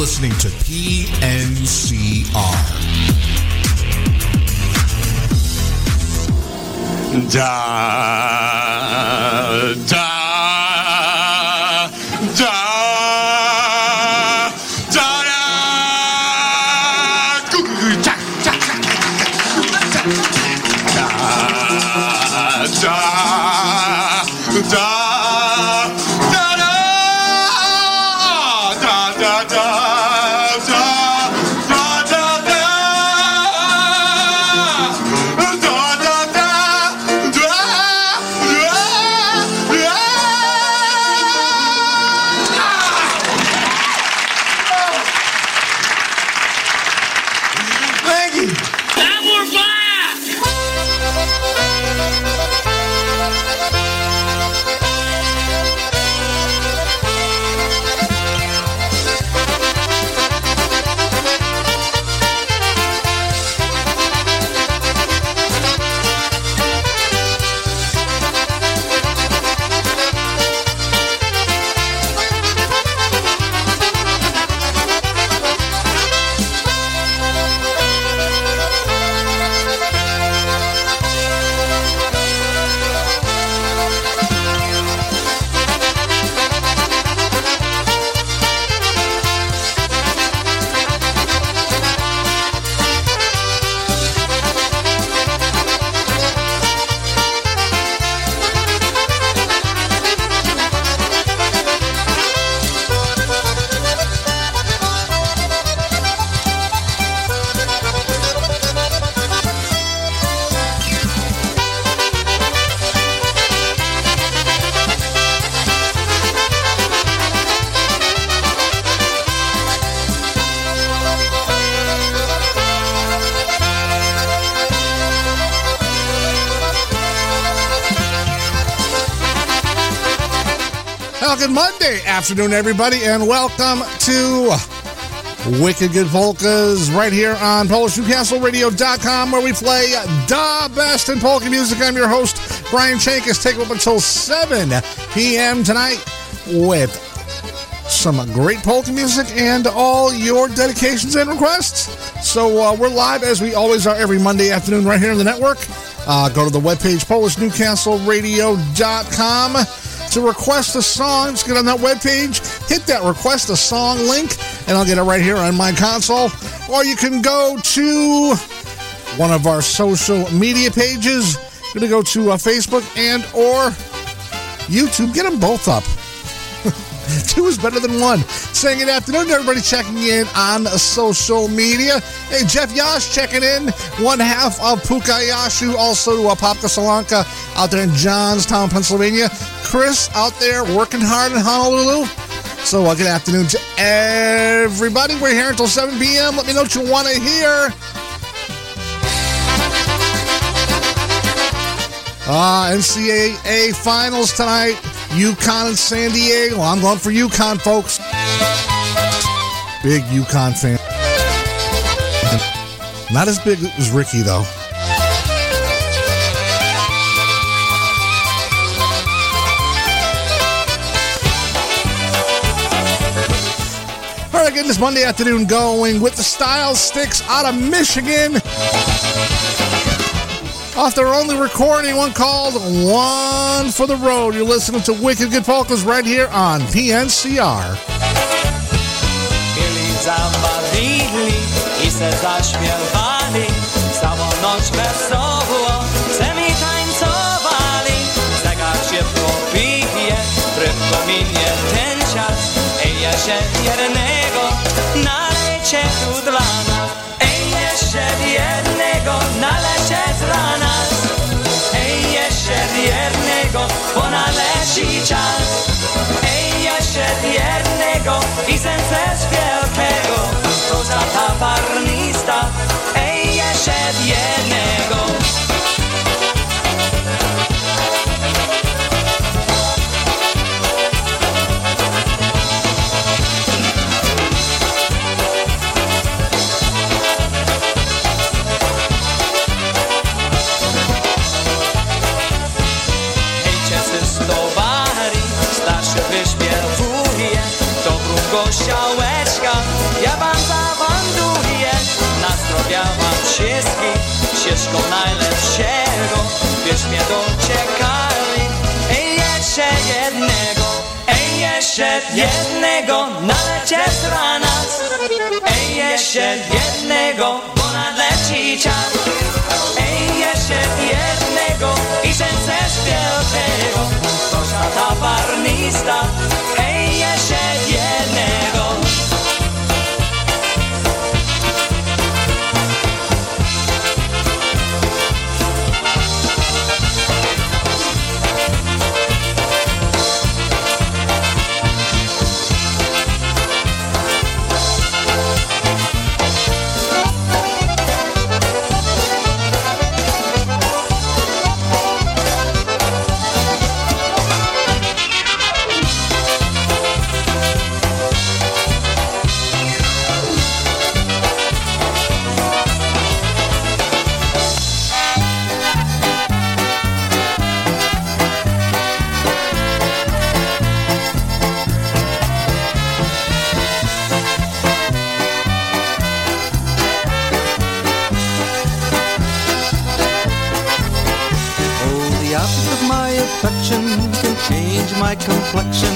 listening to PNCR. Da, da, good Monday afternoon, everybody, and welcome to Wicked Good Polkas right here on PolishNewcastleRadio.com, where we play the best in polka music. I'm your host, Brian Chenkus. Take up until 7 p.m. tonight with some great polka music and all your dedications and requests. So uh, we're live as we always are every Monday afternoon right here on the network. Uh, go to the webpage, PolishNewcastleRadio.com to request a song. Just get on that webpage, hit that request a song link, and I'll get it right here on my console. Or you can go to one of our social media pages. You're going to go to uh, Facebook and or YouTube. Get them both up. Two is better than one. Saying good afternoon to everybody checking in on social media. Hey, Jeff Yash checking in. One half of Puka Yashu. Also uh, Popka Solanka out there in Johnstown, Pennsylvania. Chris out there working hard in Honolulu. So uh, good afternoon to everybody. We're here until 7 p.m. Let me know what you want to hear. Uh, NCAA finals tonight. UConn and San Diego. I'm going for UConn, folks. Big UConn fan. Not as big as Ricky, though. All right, getting this Monday afternoon going with the Style Sticks out of Michigan off their only recording, one called One for the Road. You're listening to Wicked Good Polkas right here on PNCR. Byli zabawili i se zaśpiewali Całą noc wesoło semi tańcowali. Zegar się popije, przy kominie ten czas Ej, jeszcze jednego nalecie tu dla nas. Ej, jeszcze jednego nalecie dla nas. Ej, jeszcze jednego, bo naleci czas Ej, Bije się wiernego i sens wielkiego. To za taparnista Ej, jeszcze jednego. Wszystko najlepszego. Wiesz mnie dociekali. Ej, jeszcze jednego. Ej, jeszcze jednego. Nalecie z rana. Ej, jeszcze jednego Bo nadleci czas Ej, jeszcze jednego I serce śpiewnego To świata barnista Ej, jeszcze jednego my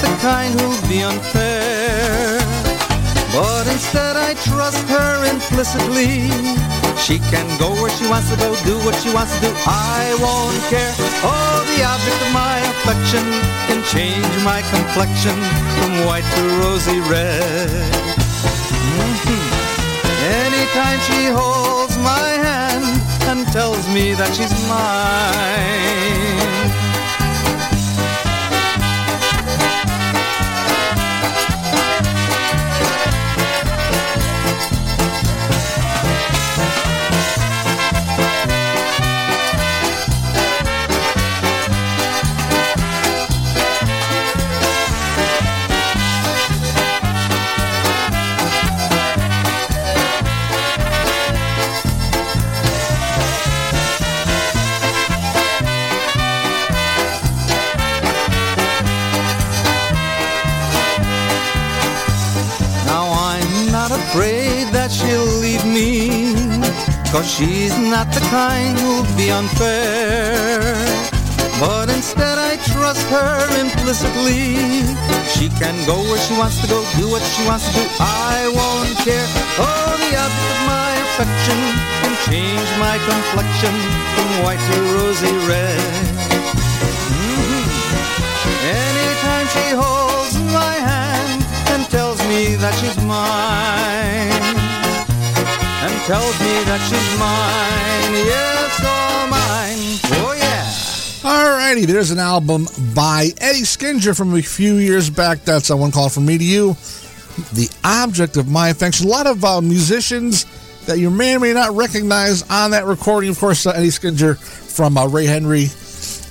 the kind who'll be unfair. But instead I trust her implicitly. She can go where she wants to go, do what she wants to do. I won't care. Oh, the object of my affection can change my complexion from white to rosy red. Mhm. Anytime she holds my hand and tells me that she's mine. Cause she's not the kind who'll be unfair. But instead I trust her implicitly. She can go where she wants to go, do what she wants to do. I won't care Oh, the object of my affection Can change my complexion From white to rosy red. Mhm. Anytime she holds my hand and tells me that she's mine, tells me that she's mine, yes, all mine, oh yeah. Alrighty, there's an album by Eddie Skinger from a few years back. That's uh, one called From Me to You. The object of my affection. A lot of uh, musicians that you may or may not recognize on that recording. Of course, uh, Eddie Skinger from uh, Ray Henry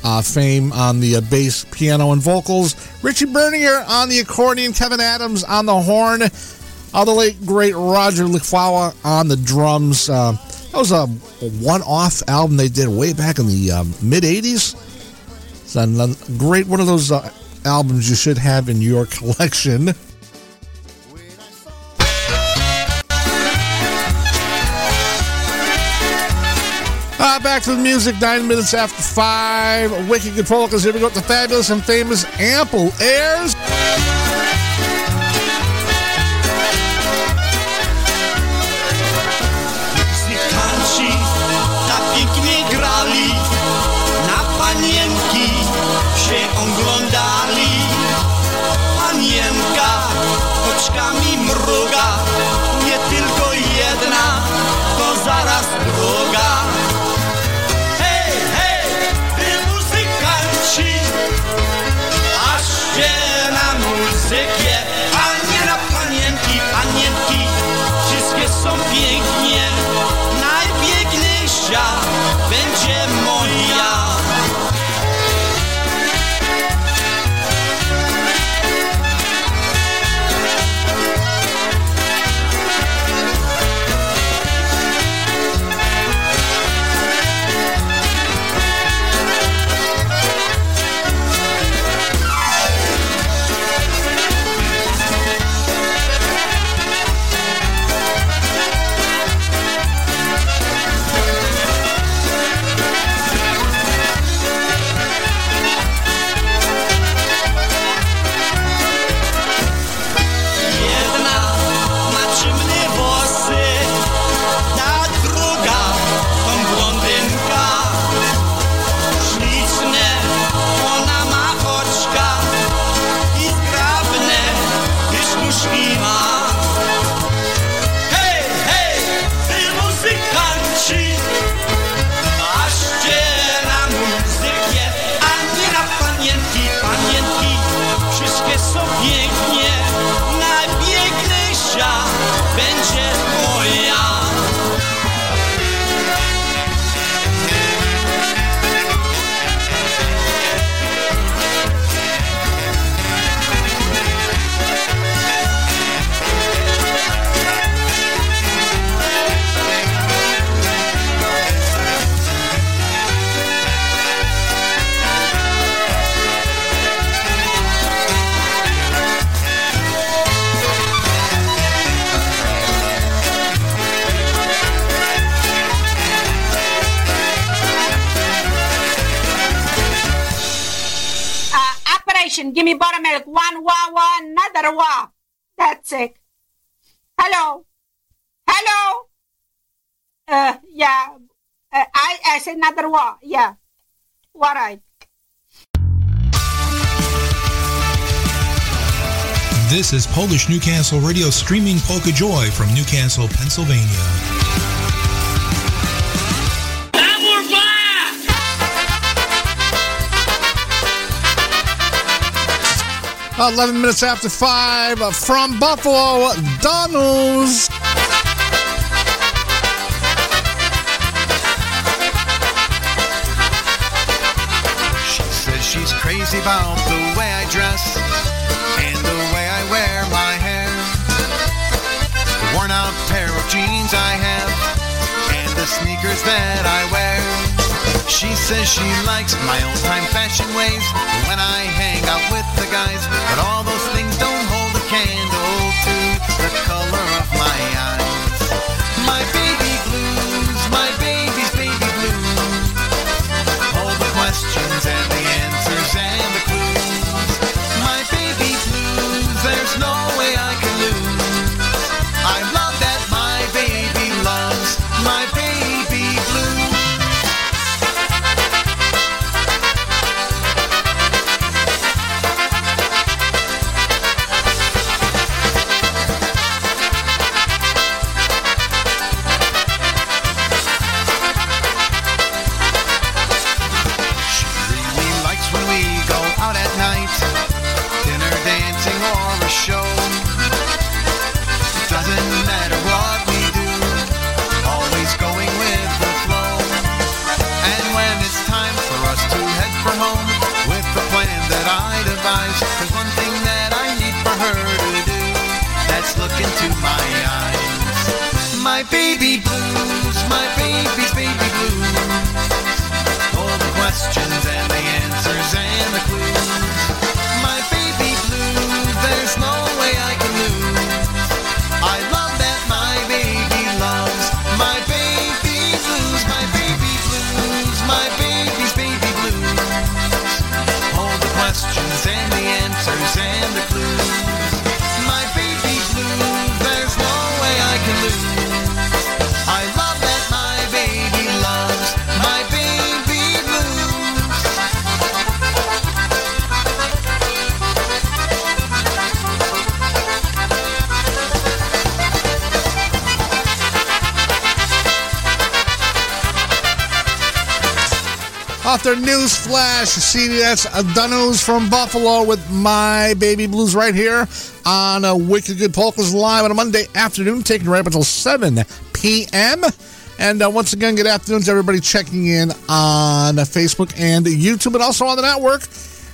uh, fame on the uh, bass, piano, and vocals. Richie Bernier on the accordion. Kevin Adams on the horn. Uh, the late, great Roger Lichfawa on the drums. Uh, that was a one-off album they did way back in the um, mid-'80s. It's a great one of those uh, albums you should have in your collection. Uh, back to the music, nine minutes after five. Wicked Good Polkas. Here we go with the fabulous and famous Ample Airs. Give me buttermilk. One wah wah, another wah. That's it. Hello. Hello. Uh, yeah. Uh, I, I said another wah. Yeah. All right. This is Polish Newcastle Radio streaming Polka Joy from Newcastle, Pennsylvania. 11 minutes after 5 uh, from Buffalo, Donald's. She says she's crazy about the way I dress and the way I wear my hair. The worn out pair of jeans I have and the sneakers that I wear. She says she likes my old time fashion ways. When I hang out with the guys, but all those Off their news flash CD, that's Dunos from Buffalo with My Baby Blues right here on a Wicked Good Polkas live on a Monday afternoon, taking right up until 7 p.m. And uh, once again, good afternoon to everybody checking in on Facebook and YouTube and also on the network.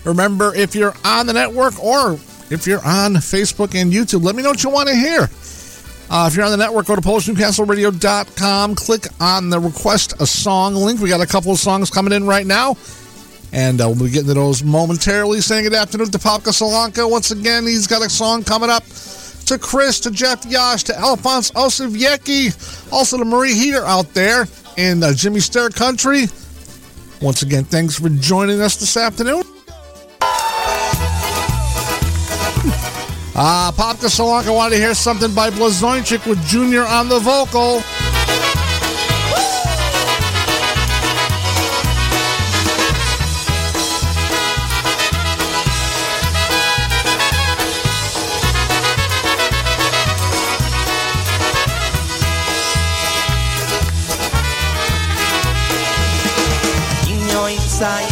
Remember, if you're on the network or if you're on Facebook and YouTube, let me know what you want to hear. Uh, if you're on the network, go to PolishNewcastleRadio.com. Click on the request a song link. We got a couple of songs coming in right now. And uh, we'll be getting to those momentarily. Saying good afternoon to Popka Solanka. Once again, he's got a song coming up to Chris, to Jeff Yash, to Alphonse Osiviecki, also to Marie Heater out there in uh, Jimmy Sturr Country. Once again, thanks for joining us this afternoon. Ah, Popka Solanka wanted to hear something by Blazonczyk with Junior on the vocal. imię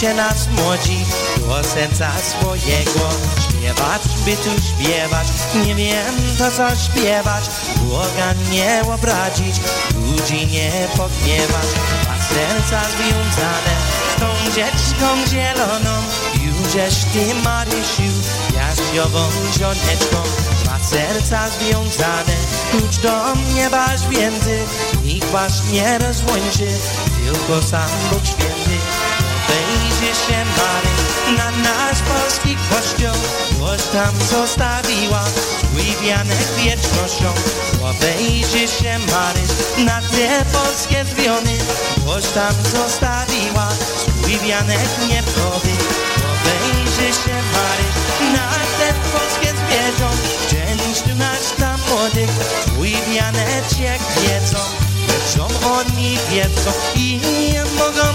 Przyjmijcie nas młodzi do serca swojego. Śpiewać, by tu śpiewać, nie wiem to co śpiewać. Boga nie obrazić, ludzi nie pogniewać. A serca związane z tą dzieczką zieloną. Jóżeś ty Marysiu, jaśniową żoneczką. Dwa serca związane, klucz do nieba święty, nikt was nie rozłączy, tylko sam Bóg święty. Wejdzie się Mary na nasz polski kościół, boś tam zostawiła swój wianek wiecznością. Obejdzie się Mary na te polskie zwiony, boś tam zostawiła swój nie powie, obejrzy się Maryś na te polskie zwierząt. Dzień nasz na młodych, Wiwianeczek wiedzą, wiedzą oni wiedzą i nie mogą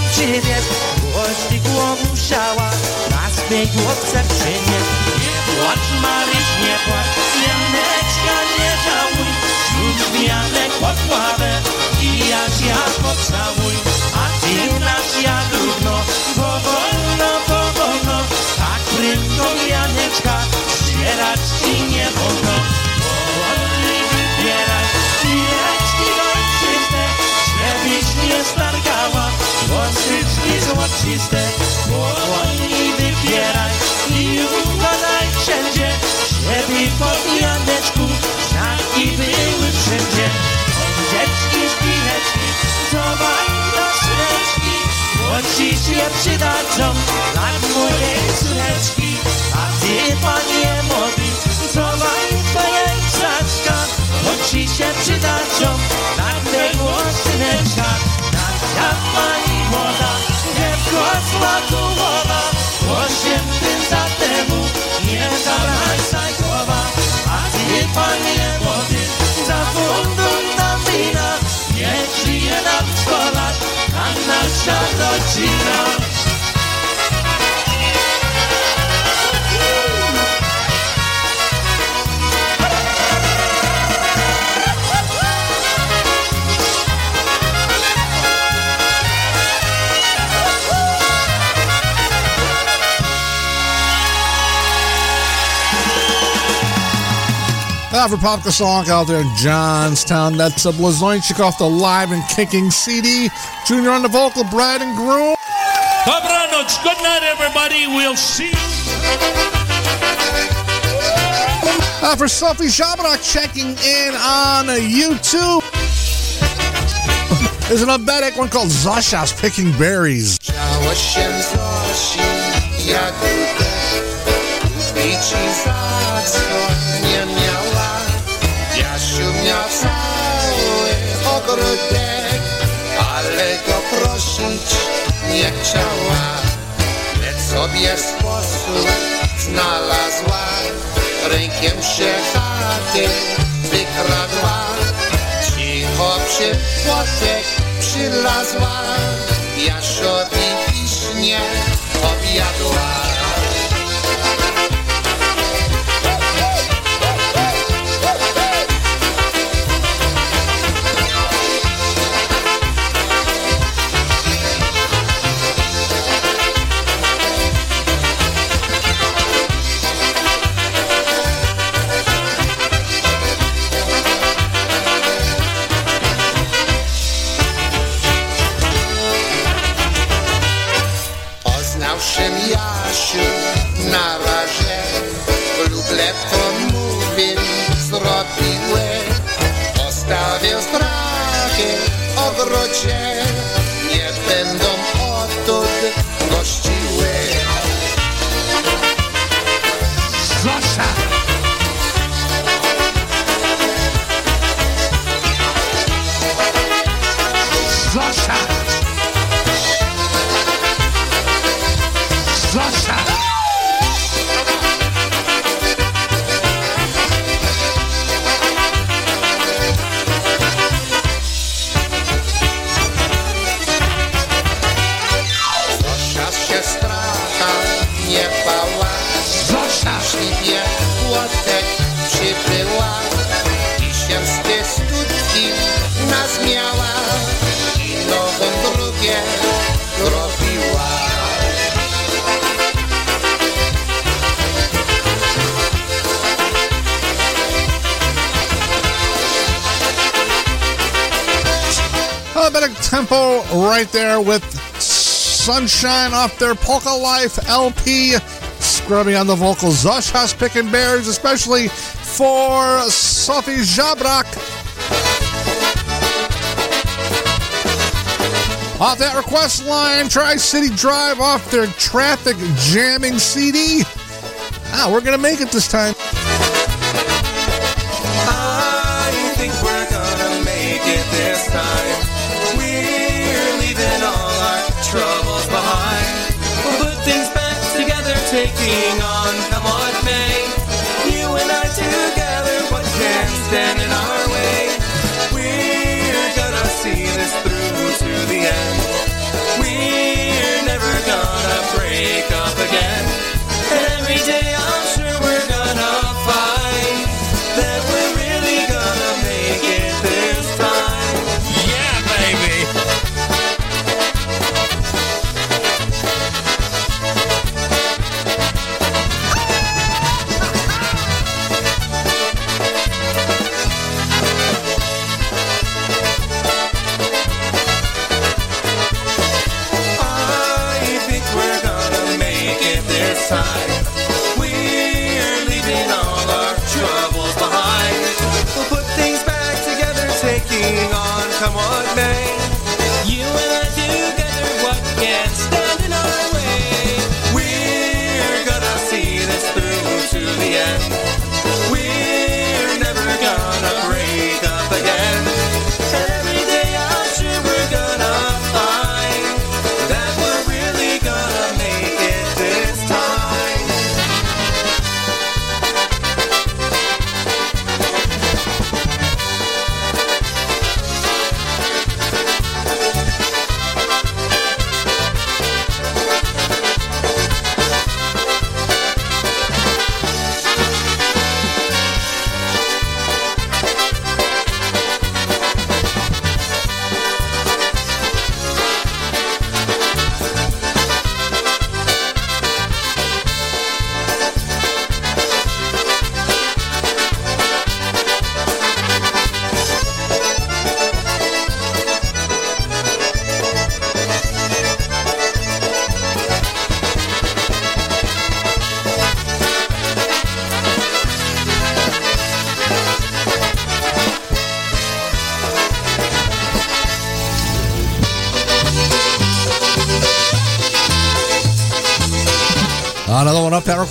przywieźć. Głośny głowu szała, na swej głowce przynieść. Nie płacz Maryś, nie płacz, Janeczka nie żałuj, rzuć Janek pod ławę i ja pocałuj. A ty nas jak równo, powolno, powolno, tak prędko Janeczka, zbierać ci nie wolno. Powolnie wybieraj, chwileczki ojczyste, żebyś nie stargała, włosyczki złociste. Powolnie wybieraj i układaj wszędzie, żeby po Janeczku znaki były wszędzie. Dzieczki, szpileczki, zobacz na szleczki, ci się przydadzą, jak moje córeczki. A ty, panie młody, zobacz twoja krzaczka, bo ci się przydadzą, jak tego syneczka. Nadia pani młoda, dziewko smakowa, osiem tym za temu, nie zawracaj głowa. A ty, panie młody, za fundusz na wina, niech żyje nam sto lat, a nasza rodzina. Avropopka song out there in Johnstown. That's a Blazonczyk off the live and kicking CD. Junior on the vocal, bride and groom. Dobranoc. Good night, everybody. We'll see you. Uh, for Sophie Shabrak checking in on YouTube. There's an Abedic one called Zasha's Picking Berries. Nie chciała. Lecz sobie sposób znalazła, rękiem się chaty wykradła. Cicho przy płotek przylazła, Jasiowi wiśnie objadła. Sunshine off their Polka Life LP. Scrubbing on the vocals. Zasha's Picking Bears, especially for Sophie Jabrak. Off that request line, Tri City Drive off their traffic jamming CD. Ah, we're gonna make it this time.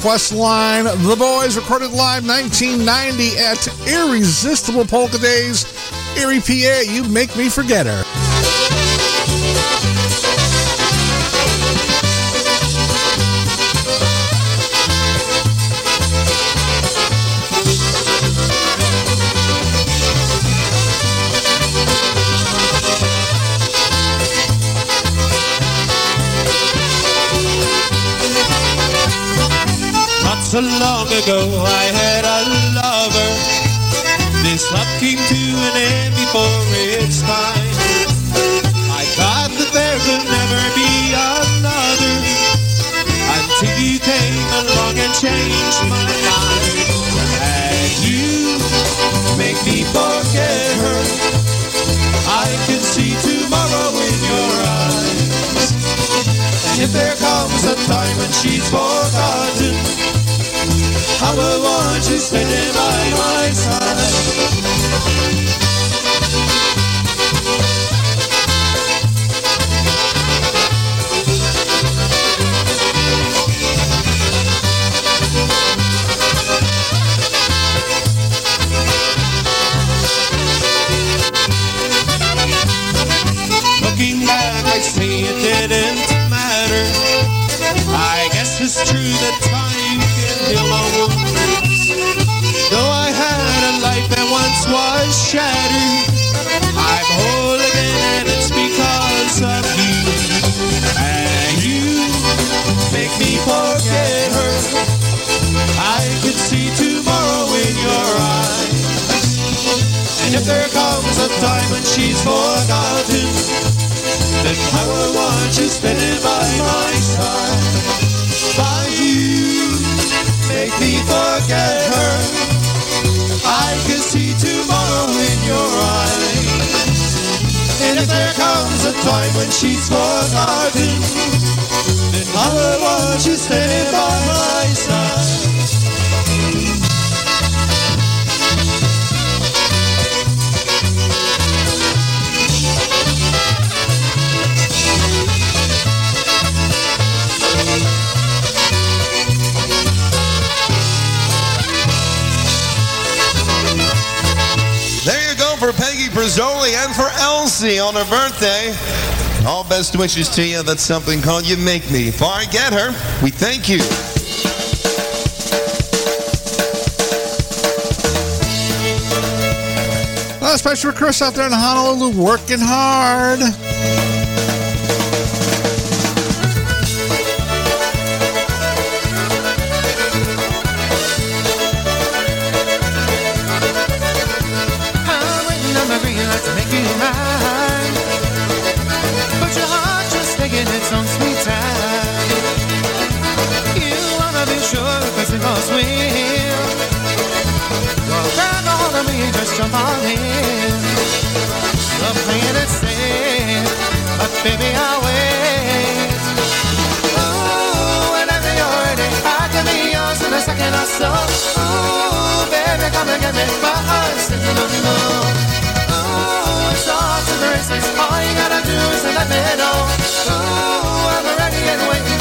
One up that request line. The Boys recorded live 1990 at Irresistible Polka Days, Erie, PA. You make me forget her. So long ago I had a lover. This love came to an end before its time. I thought that there could never be another until you came along and changed my mind. And you make me forget her. I can see tomorrow in your eyes. And if there comes a time when she's forgotten, I will want you standing by my side. Looking back, I see it didn't matter. I guess it's true that time our wounds. Though I had a life that once was shattered, I'm whole again, and it's because of you. And you make me forget her. I can see tomorrow in your eyes. And if there comes a time when she's forgotten, then I will want you standing by my side. By you, make me forget her. I can see tomorrow in your eyes. And if there comes a time when she's forgotten, then I will watch you standing by my side. For Peggy Brazzoli and for Elsie on her birthday. All best wishes to you. That's something called You Make Me. Forget her. We thank you. Uh, especially for Chris out there in Honolulu working hard. baby, just jump on in. The plan is set, but baby, I'll wait. Ooh, whenever you're ready, I can be yours in a second or so. Ooh, baby, come and get me for us. No, no. Ooh, it's all to the races. All you gotta do is let me know. Ooh, I'm ready and waiting.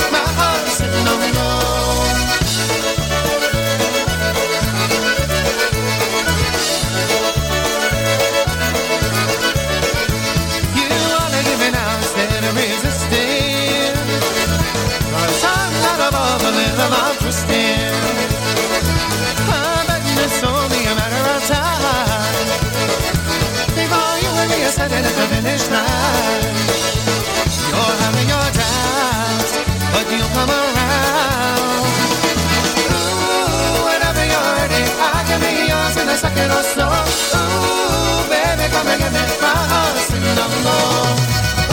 come around. Ooh, you're I can be yours in a second or so. Ooh, baby, come and get me my heart singing no more.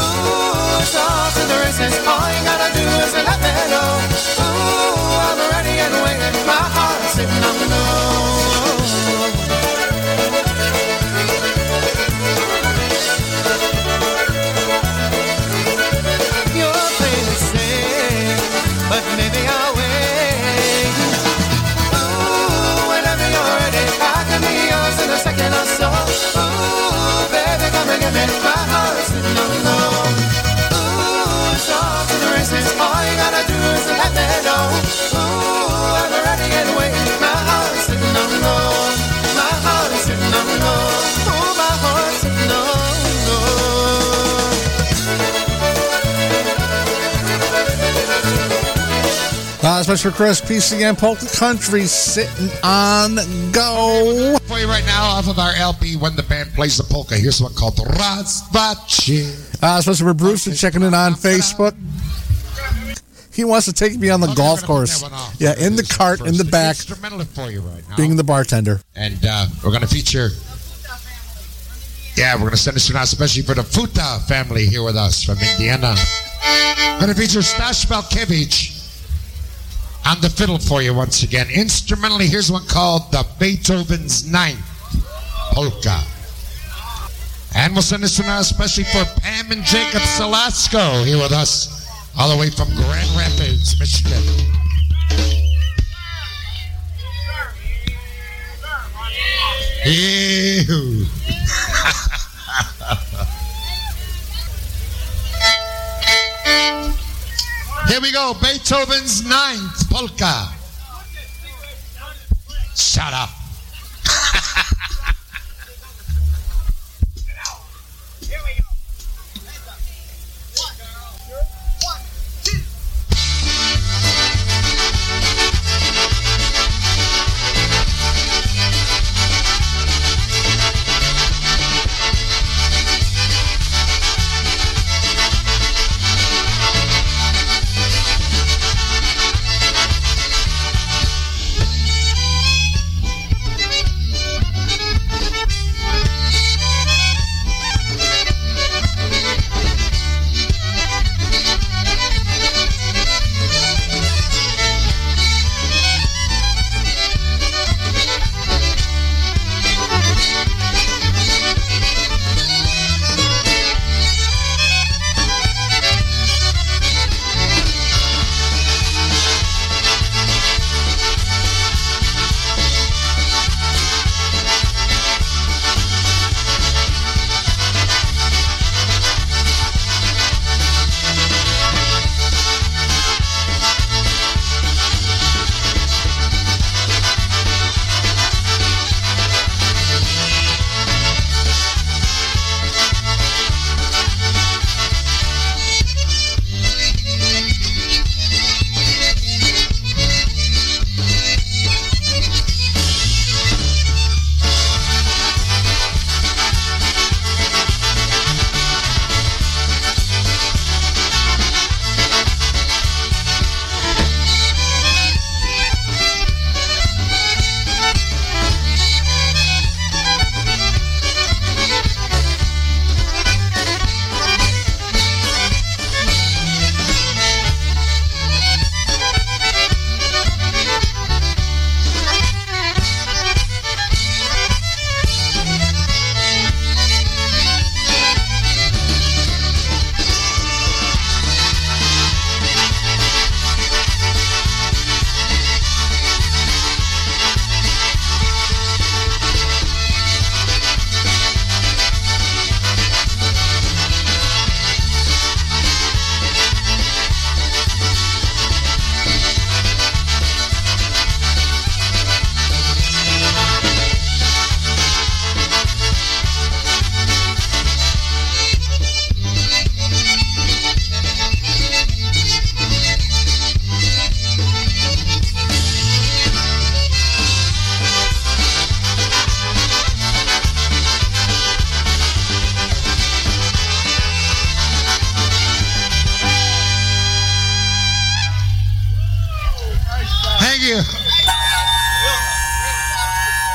Ooh, it's off to the all gotta do is let know. Ooh, I'm ready and waiting, my. Ooh, I'm ready and waiting. My heart sitting on the. Especially for Chris PCM Polka Country sitting on go. For you right now, off of our LP, when the band plays the polka, here's one called Razvachi. Uh, especially for Brewster checking in on Facebook. He wants to take me on the golf course. Yeah, in the cart, in the back, Instrumental for you right now. being the bartender. And uh, we're going to feature. Yeah, we're going to send this one out especially for the Futa family here with us from Indiana. We're going to feature Stash Malkevich on the fiddle for you once again. Instrumentally, here's one called the Beethoven's Ninth Polka. And we'll send this one out especially for Pam and Jacob Salasco here with us all the way from Grand Rapids, Michigan. Ew. Here we go, Beethoven's Ninth Polka. Shut up.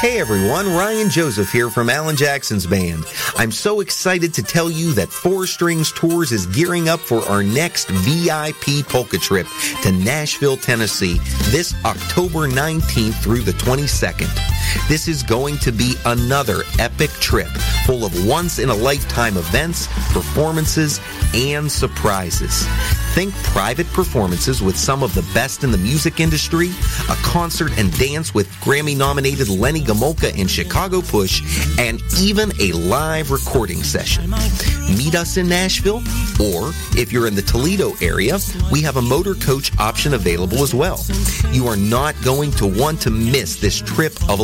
Hey everyone, Ryan Joseph here from Alan Jackson's band. I'm so excited to tell you that Four Strings Tours is gearing up for our next VIP polka trip to Nashville, Tennessee this October 19th through the 22nd. This is going to be another epic trip full of once in a lifetime events, performances, and surprises. Think private performances with some of the best in the music industry, a concert and dance with Grammy nominated Lenny Gomulka and Chicago Push, and even a live recording session. Meet us in Nashville, or if you're in the Toledo area, we have a motor coach option available as well. You are not going to want to miss this trip of a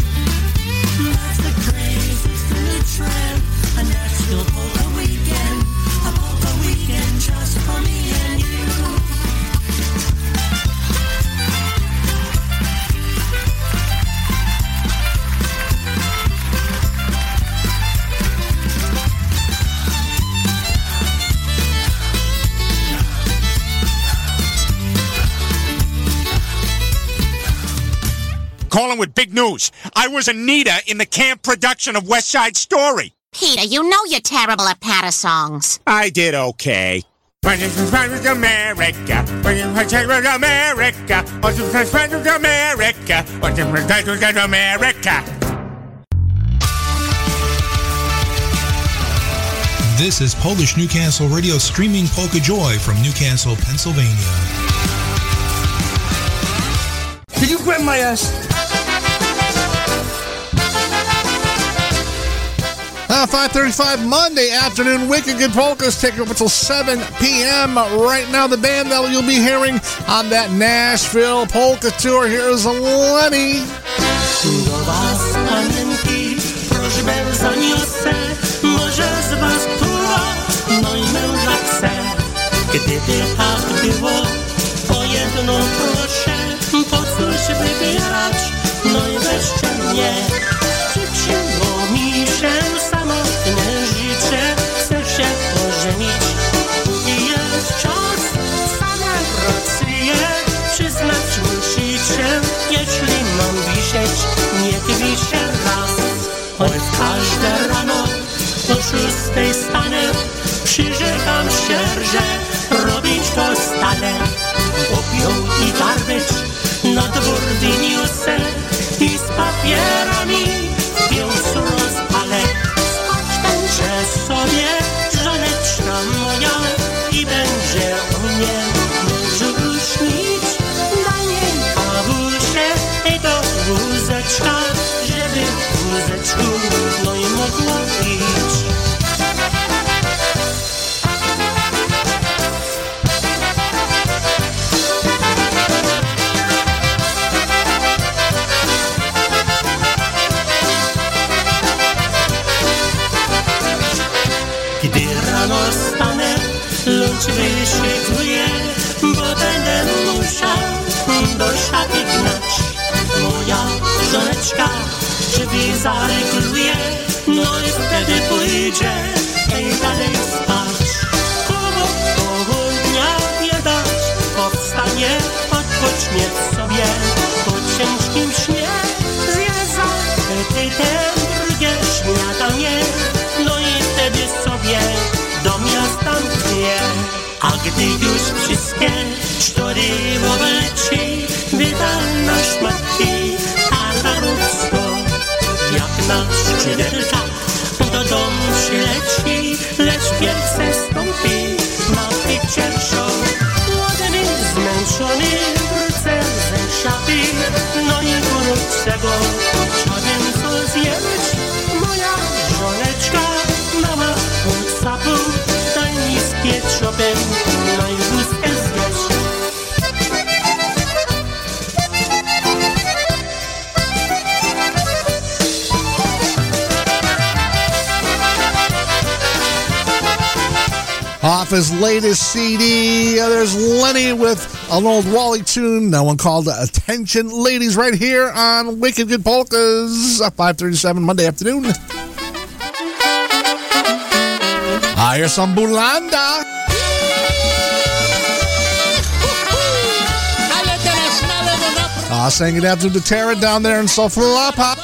Calling with big news. I was Anita in the camp production of West Side Story. Peter, you know you're terrible at patter songs. I did okay. America, America, America, America, America. This is Polish Newcastle Radio streaming Polka Joy from Newcastle, Pennsylvania. Can you grab my ass? Uh, 5.35 Monday afternoon, Wicked Good Polkas taking up until 7 p.m. Right now, the band that you'll be hearing on that Nashville Polka Tour. Here's Lenny. Do was panienki, prośbę zaniosę, może z was która mój męża chce. Gdyby tak było, o jedno proszę, po coś no i weźcie mnie. Dziewczyno mi się samotnie życzę, chcę się ożenić. I jest czas, same racje, przyznać musicie, jeśli mam wisieć, niech wiszę raz. Choć każde rano o szóstej stanę, przyrzekam się, że robić to stanę. Popią i garbycz na dwór wyniósł i z papierami pił rozpale. Skoczkę przez sobie lunch wyszykuje, bo będę musiał do szafy gnać. Moja żoneczka drzwi zaregluje, no i wtedy pójdzie i dalej spać. Koło południa nie dać, powstanie, odpocznie sobie po ciężkim śnie. Zje apetytem drugie śniadanie, gdy już wszystkie cztery leci, wyda na szmatki, a naród sto, jak na skrzydełkach, do domu przyleci, lecz pierwsze stąpi na show. Głodny, zmęczony, wrócę ze szafy, no i wrócę go, chciałbym co zjeść, moja żoneczka, mama whatsappu, daj mi z ketchupem, his latest CD, uh, there's Lenny with an old Wally tune, that one called Attention Ladies, right here on Wicked Good Polkas, uh, 537 Monday afternoon. I hear some Bulanda. Ale teraz na lewo, na prawo. Uh, saying it to the Terra down there in Soflapa.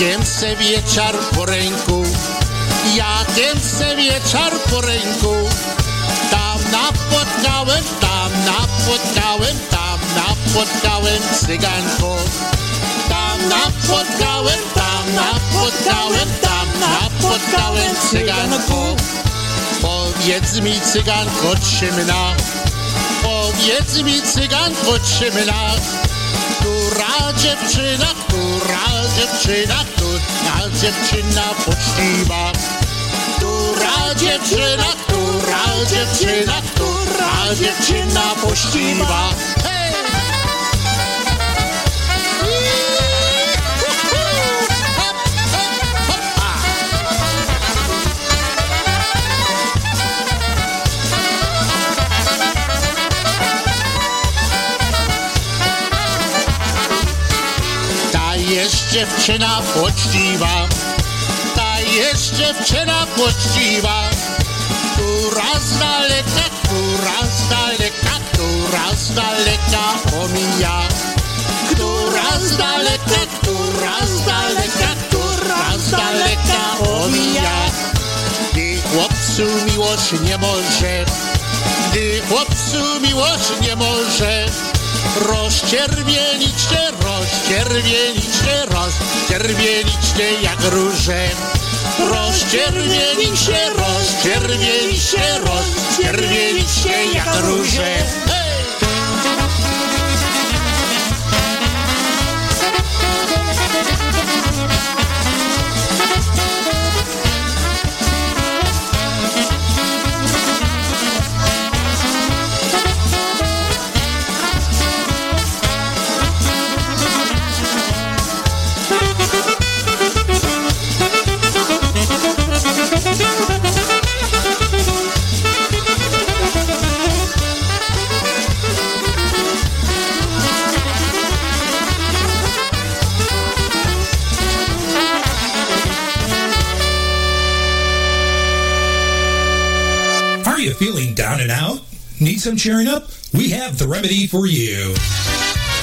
Se wieczar po ręku, jakiem se wieczar po ręku. Tam napotkałem, tam napotkałem, tam napotkałem cyganko. Tam napotkałem, tam napotkałem, tam napotkałem cyganko. Powiedz mi cyganko czymna, powiedz mi cyganko czymna. Która dziewczyna, która dziewczyna, która dziewczyna poczciwa. Która dziewczyna, która dziewczyna, która dziewczyna poczciwa. Jest dziewczyna poczciwa, ta jest dziewczyna poczciwa, która z daleka, która z daleka, która z daleka omija. Która z daleka, która z daleka, która z daleka omija. Gdy chłopcu miłość nie może, gdy chłopcu miłość nie może, Rozczerwienić się, rozczerwienić się, rozczerwienić się jak róże. Rozczerwienić się, rozczerwienić się, rozczerwienić się jak róże. Some cheering up? We have the remedy for you.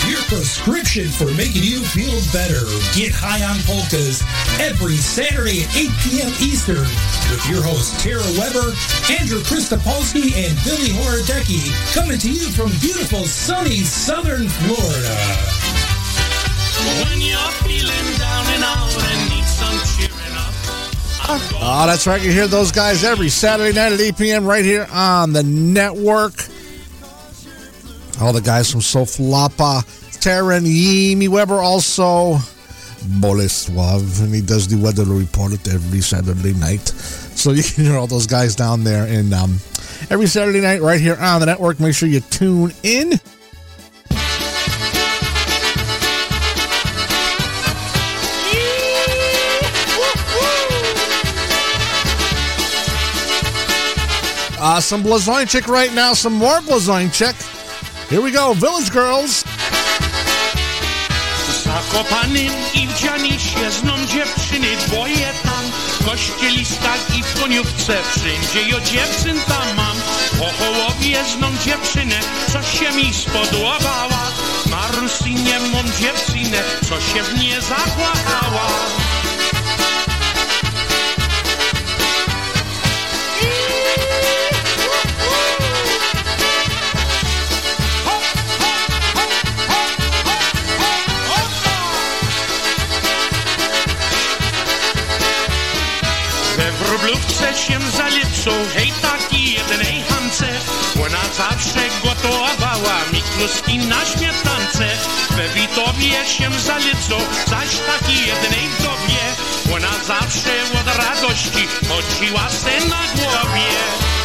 Your prescription for making you feel better. Get high on polkas every Saturday at 8 p.m. Eastern with your hosts Tara Weber, Andrew Christopolsky, and Billy Horodecki coming to you from beautiful sunny southern Florida. When you're feeling down and out and need some cheering up. Oh, that's right. You hear those guys every Saturday night at 8 p.m. right here on the network. All the guys from Soflapa, Terran, Yimi Weber, also Bolesław, and he does the weather report every Saturday night. So you can hear all those guys down there. And um, every Saturday night right here on the network, make sure you tune in. Uh, some Blazonczyk right now, some more Blazonczyk. Here we go, Village Girls. Zakopanym i w Dzianisie zną dziewczyny dwoje tam. Kościelistach i w koniówce wszędzie jo dziewczyn tam mam. Po Hołowie zną dziewczynę, co się mi spodobała. Marusinie mą dziewczynę, co się w nie zakochała zalepszą, hej taki jednej hance. Ona zawsze gotowała mi kluski na śmietance. We Witowie się zalepszą, zaś taki jednej wdowie Ona zawsze od radości chodziła se na głowie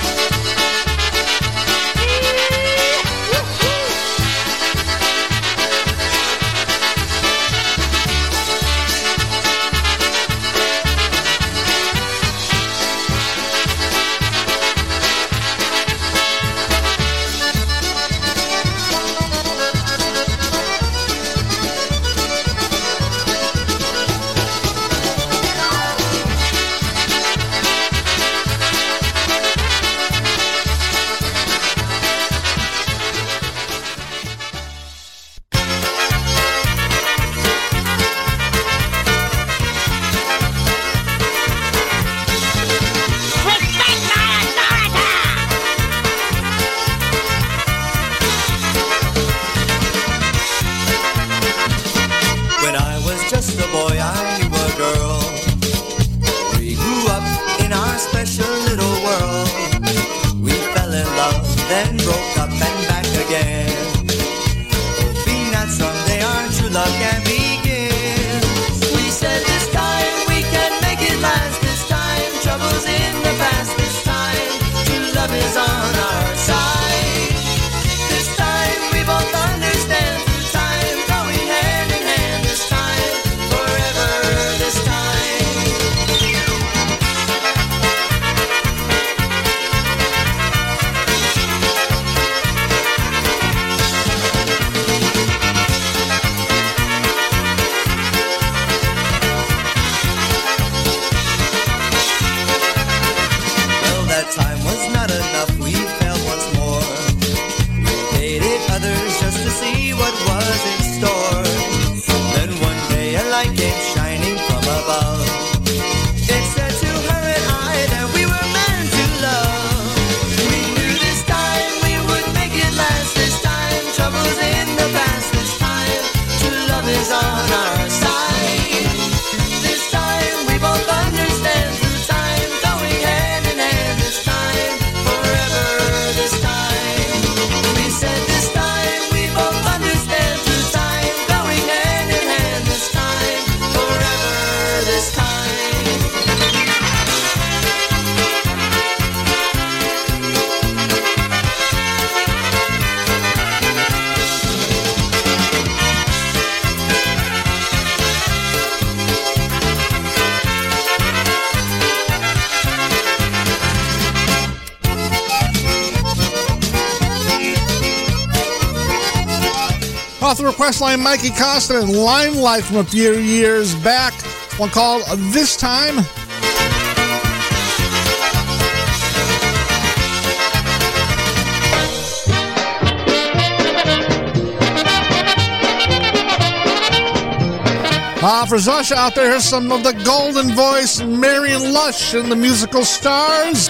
Off the request line, Mikey Costa and Limelight from a few years back. One called This Time. Ah, for Zasha out there, here's some of the golden voice Marion Lush and the musical Stars.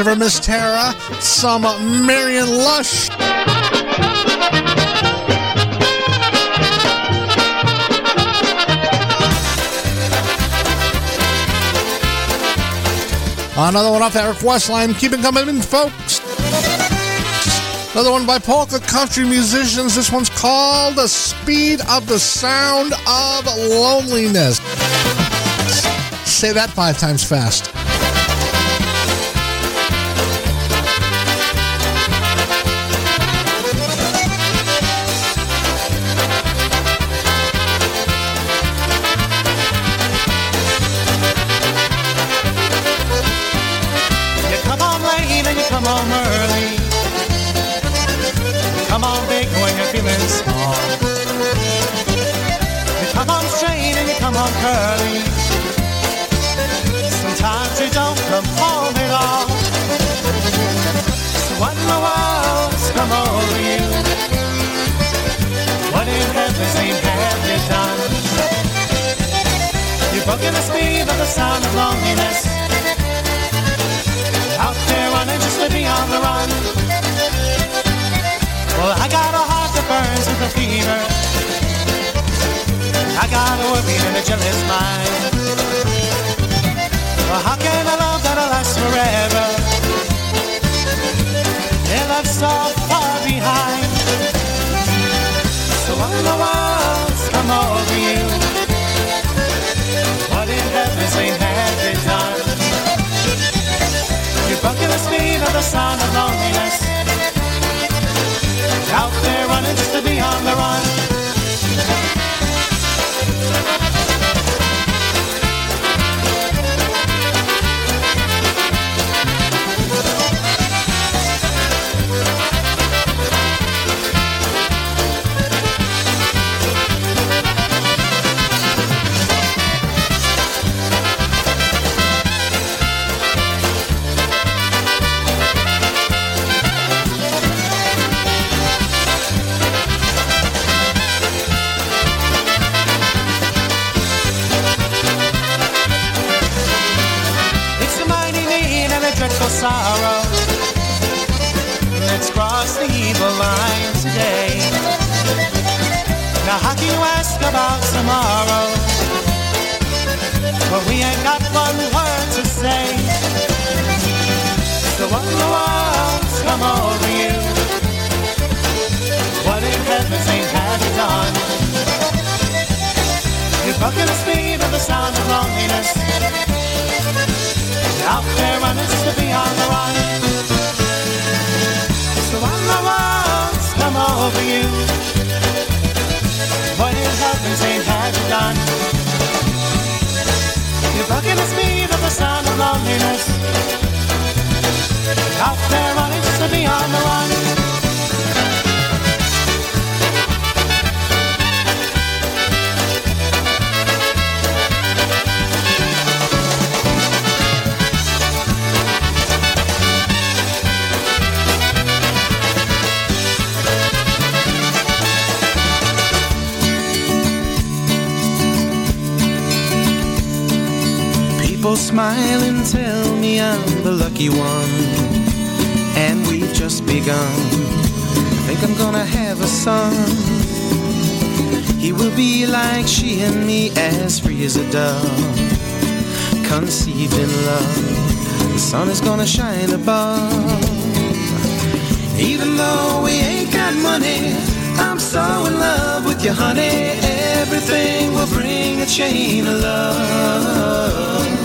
A for Miss Tara. Some Marion Lush. Another one off that request line. Keep it coming in, folks. Another one by Polka Country Musicians. This one's called The Speed of the Sound of Loneliness. Say that five times fast. Come on curly. Sometimes you don't come home at all. So what in the world's come over you? What in heaven's name have you done? You've broken the speed of the sound of loneliness. Out there running just to be on the run. Well, I got a heart that burns with a fever. I got a working and a jealous mind. Well, how can a love that'll last forever? Yeah, love's so far behind. So in the world's come over you? What in heaven's name have you done? You're bucking the speed of the sound of loneliness. Out there running just to be on the run. The about tomorrow? But we ain't got one word to say. So what in the world's come over you? What in heaven's ain't have you done? You're bucking the speed of the sound of loneliness. Out there just to be on the run. So when the world's come over you, in ain't have you done? Smile and tell me I'm the lucky one, and we've just begun. I think I'm gonna have a son. He will be like she and me, as free as a dove, conceived in love. The sun is gonna shine above. Even though we ain't got money, I'm so in love with you, honey. Everything will bring a chain of love.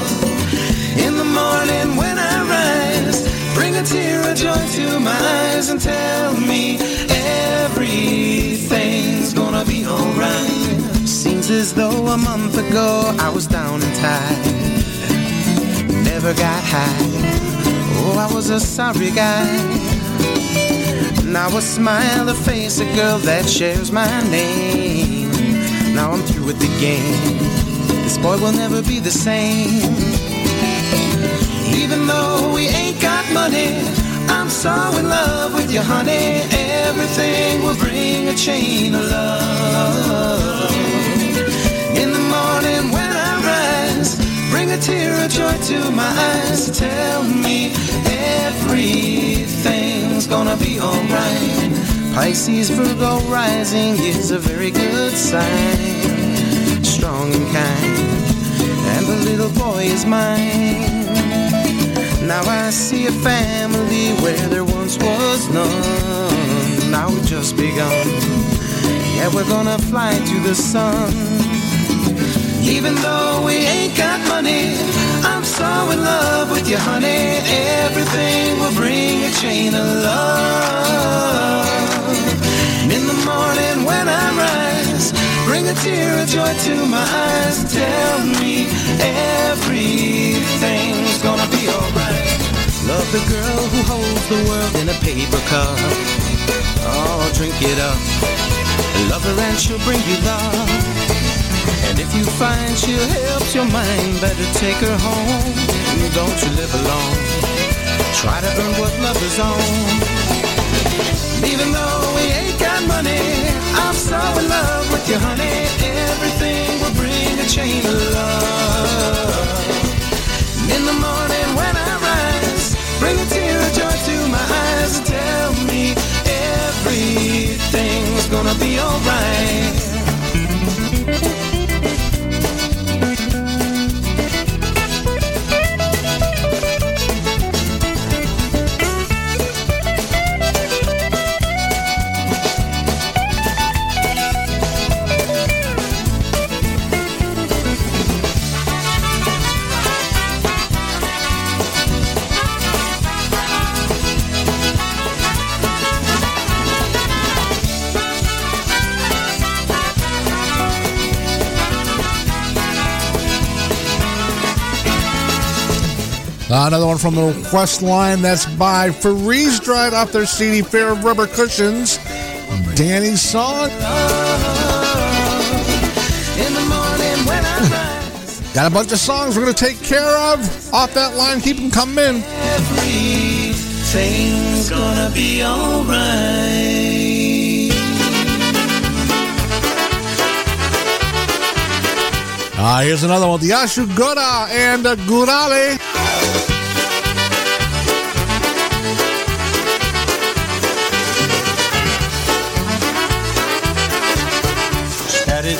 Morning when I rise, bring a tear of joy to my eyes and tell me everything's gonna be alright. Seems as though a month ago I was down and tired, never got high. Oh, I was a sorry guy. Now I smile to face a girl that shares my name. Now I'm through with the game. This boy will never be the same. Even though we ain't got money, I'm so in love with you, honey. Everything will bring a chain of love. In the morning when I rise, bring a tear of joy to my eyes. Tell me everything's gonna be alright. Pisces Virgo rising is a very good sign. Strong and kind, and the little boy is mine. Now I see a family where there once was none. Now we've just begun. Yeah, we're gonna fly to the sun. Even though we ain't got money, I'm so in love with you, honey. Everything will bring a chain of love. In the morning when I rise, bring a tear of joy to my eyes. Tell me everything's gonna be alright. Love the girl who holds the world in a paper cup. Oh, drink it up. Love her and she'll bring you love. And if you find she helps your mind, better take her home. Don't you live alone. Try to earn what love is on. Even though we ain't got money, I'm so in love with you, honey. Everything will bring a chain of love. In the morning everything's gonna be alright. Another one from the request line that's by Freeze Dried off their CD Fair of Rubber Cushions. Danny's song. In the morning when I rise, Got a bunch of songs we're going to take care of off that line. Keep them coming in. everything's gonna be alright. Uh, here's another one. The Ashugura and uh, Gurale.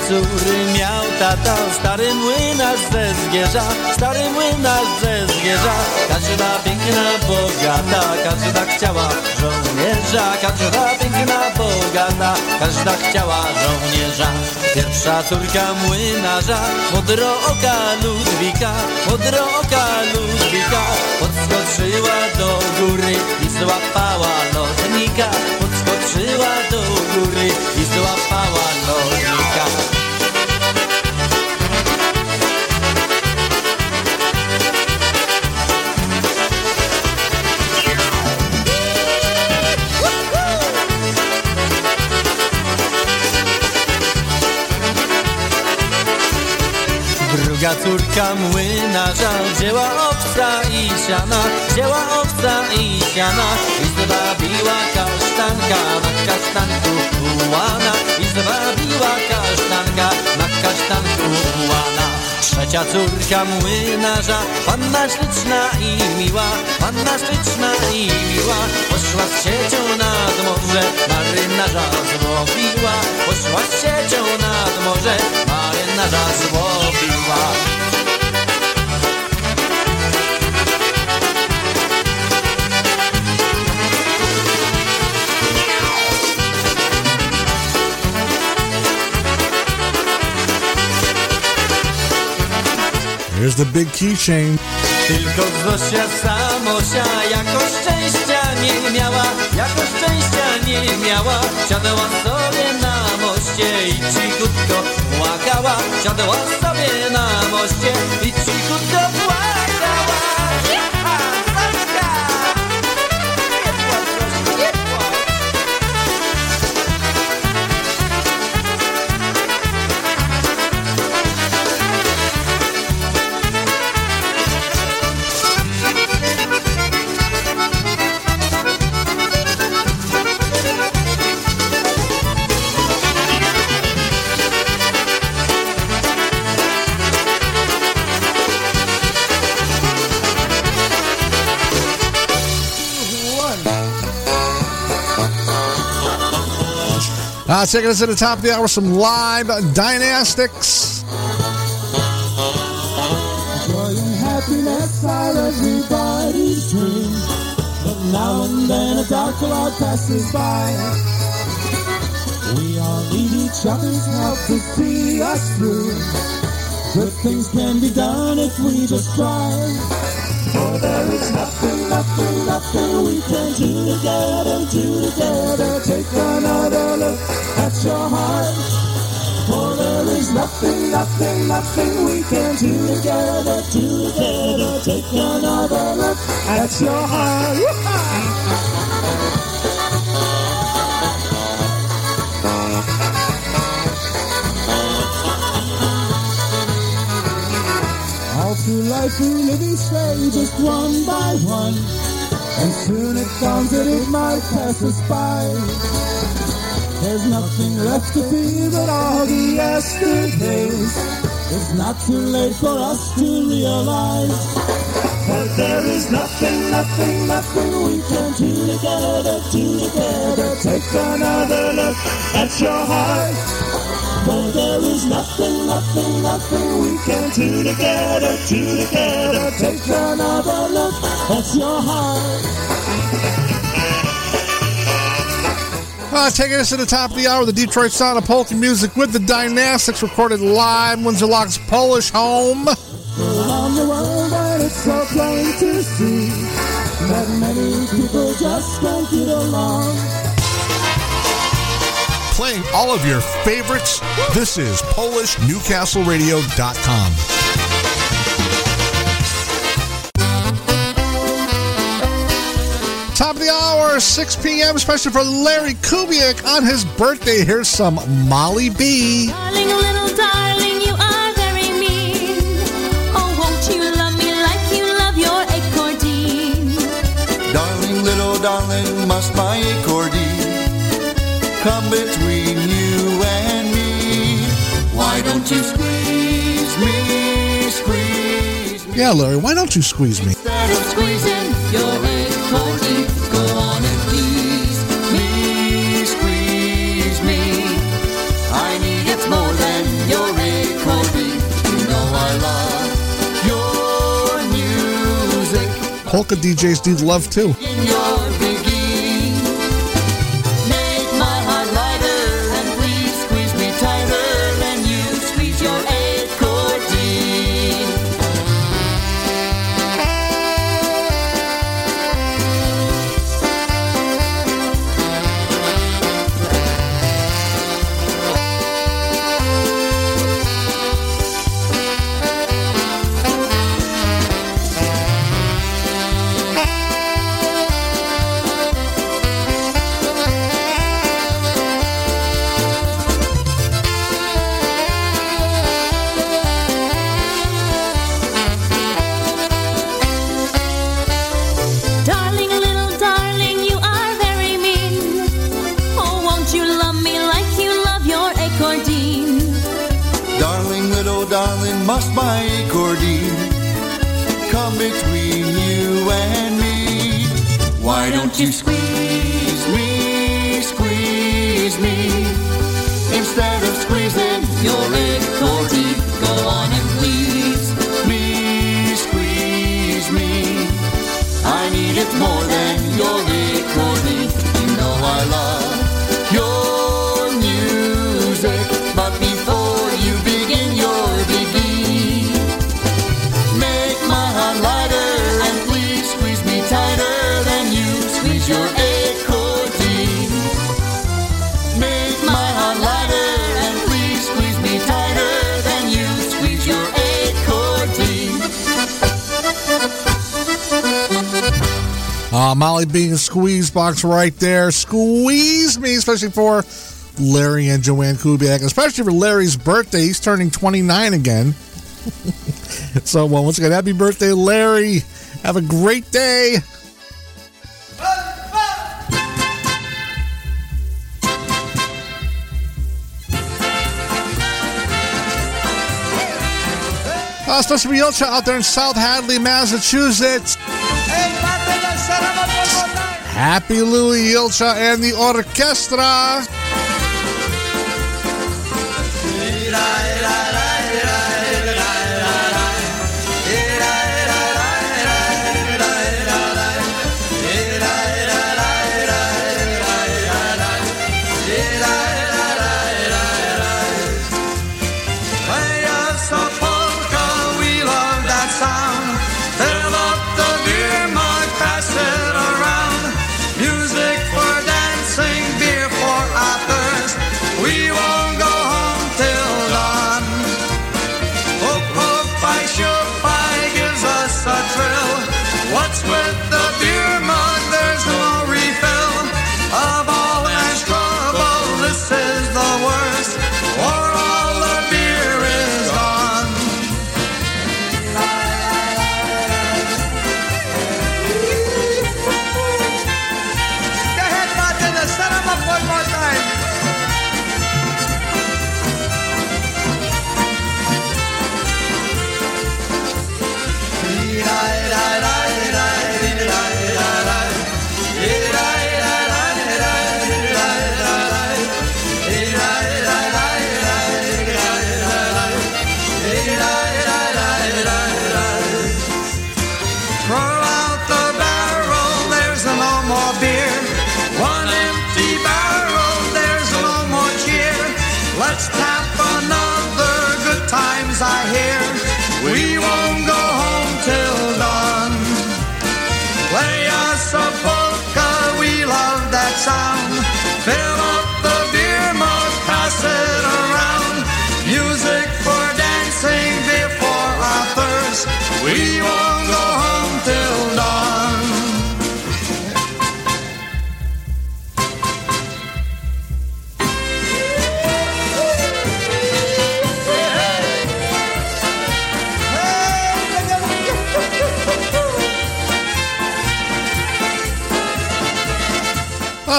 Córy miał tata Stary młynarz ze Zgierza Stary młynarz ze Zgierza Każda piękna, bogata Każda chciała żołnierza. Każda piękna, bogata Każda chciała żołnierza. Pierwsza córka młynarza Modrooka Ludwika Modrooka Ludwika. Podskoczyła do góry I złapała lotnika. Podskoczyła do góry I złapała Druga córka młynarza wzięła owca i siana, wzięła owca i siana. I zwabiła kasztanka na kasztanku ułana i zwabiła kasztanka na kasztanku ułana. Trzecia córka młynarza, panna śliczna i miła, panna śliczna i miła, poszła z siecią nad morze, marynarza złowiła, poszła z siecią nad morze, marynarza złowiła. Here's the big keychain. Tylko Zosia samosia jako szczęścia nie miała, jako szczęścia nie miała. Siadała sobie moście i cichutko płakała. Siadała sobie na moście i cichutko płakała. Jecha, Uh, taking us to the top of the hour, some live dynastics. Joy and happiness are everybody's dream. But now and then a dark cloud passes by. We all need each other's help to see us through. Good things can be done if we just try. There is nothing, nothing, nothing we can do together, do together. Take another look at your heart. For there is nothing, nothing, nothing we can do together, do together. Take another look at your heart. Life we live each just one by one. And soon it comes that it might pass us by. There's nothing left to be but all the yesterdays. It's not too late for us to realize. But there is nothing, nothing, nothing we can do together, do together. Take another look at your heart. For there is nothing, nothing, nothing we can do together, do together. Take another look at your heart. Uh, taking us to the top of the hour, the Detroit sound of polka music with the Dynastics recorded live in Windsor Locks Polish home. Around the world, and it's so plain to see that many people just can't get along. Playing all of your favorites. This is PolishNewcastleRadio.com. Top of the hour, 6 p.m., special for Larry Kubiak on his birthday. Here's some Molly B. Darling, little darling, you are very mean. Oh, won't you love me like you love your accordion? Darling, little darling, must my accordion come between you and me. Why don't you squeeze me, squeeze me? Yeah, Larry, why don't you squeeze me? Instead of squeezing your cozy, go on and please me, squeeze me. I need it more than your cozy. You know I love your music. Polka DJs need love too. Uh, Molly being a squeeze box right there. Squeeze me, especially for Larry and Joanne Kubiak, especially for Larry's birthday. He's turning 29 again. so, well, once again, happy birthday, Larry. Have a great day. Uh, supposed to out there in South Hadley, Massachusetts. Happy Louis Julcia and the orchestra.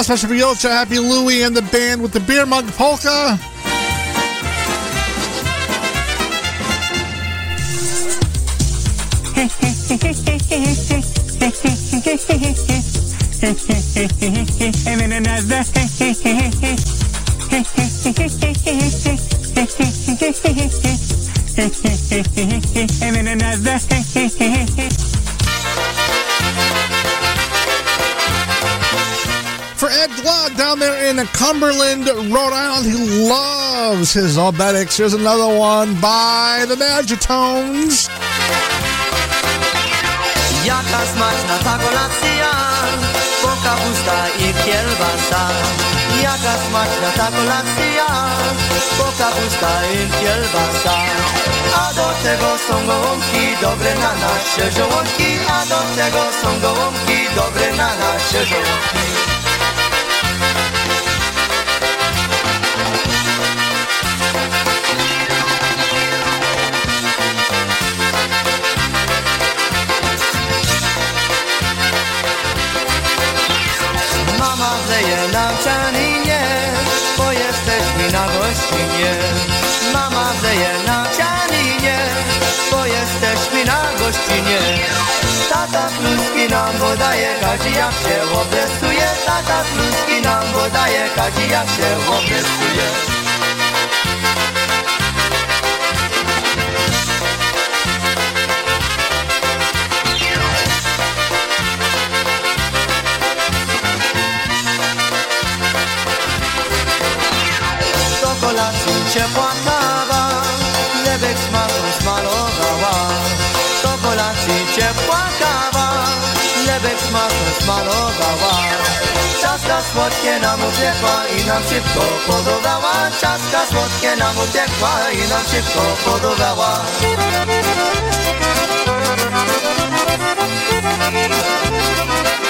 Last special for Julcia, Happy Louie and the band with the beer mug polka. and then another. and then another. Down there in Cumberland, Rhode Island. He loves his Obetics. Here's another one by the Magitones. Smaczna ta kolacja, po kapusta i kielbasa. Jaka smaczna ta kolacja, po kapusta i kielbasa. A do tego są gołąbki dobre na nasze żołądki, a do tego są gołąbki dobre na nasze żołądki. Mama wleje nam cianinie, bo jesteśmy na gościnie. Tata kluski nam podaje, kadzi jak się obresuje. Tata kluski nam podaje, kadzi jak się obresuje. Ciepła kawa, lebek smaku smalowała. Do kolacji ciepła kawa, lebek smaku smalowała. Ciastka słodkie nam uciekła i nam szybko podawała. Ciastka słodkie nam uciekła i nam szybko podawała. Some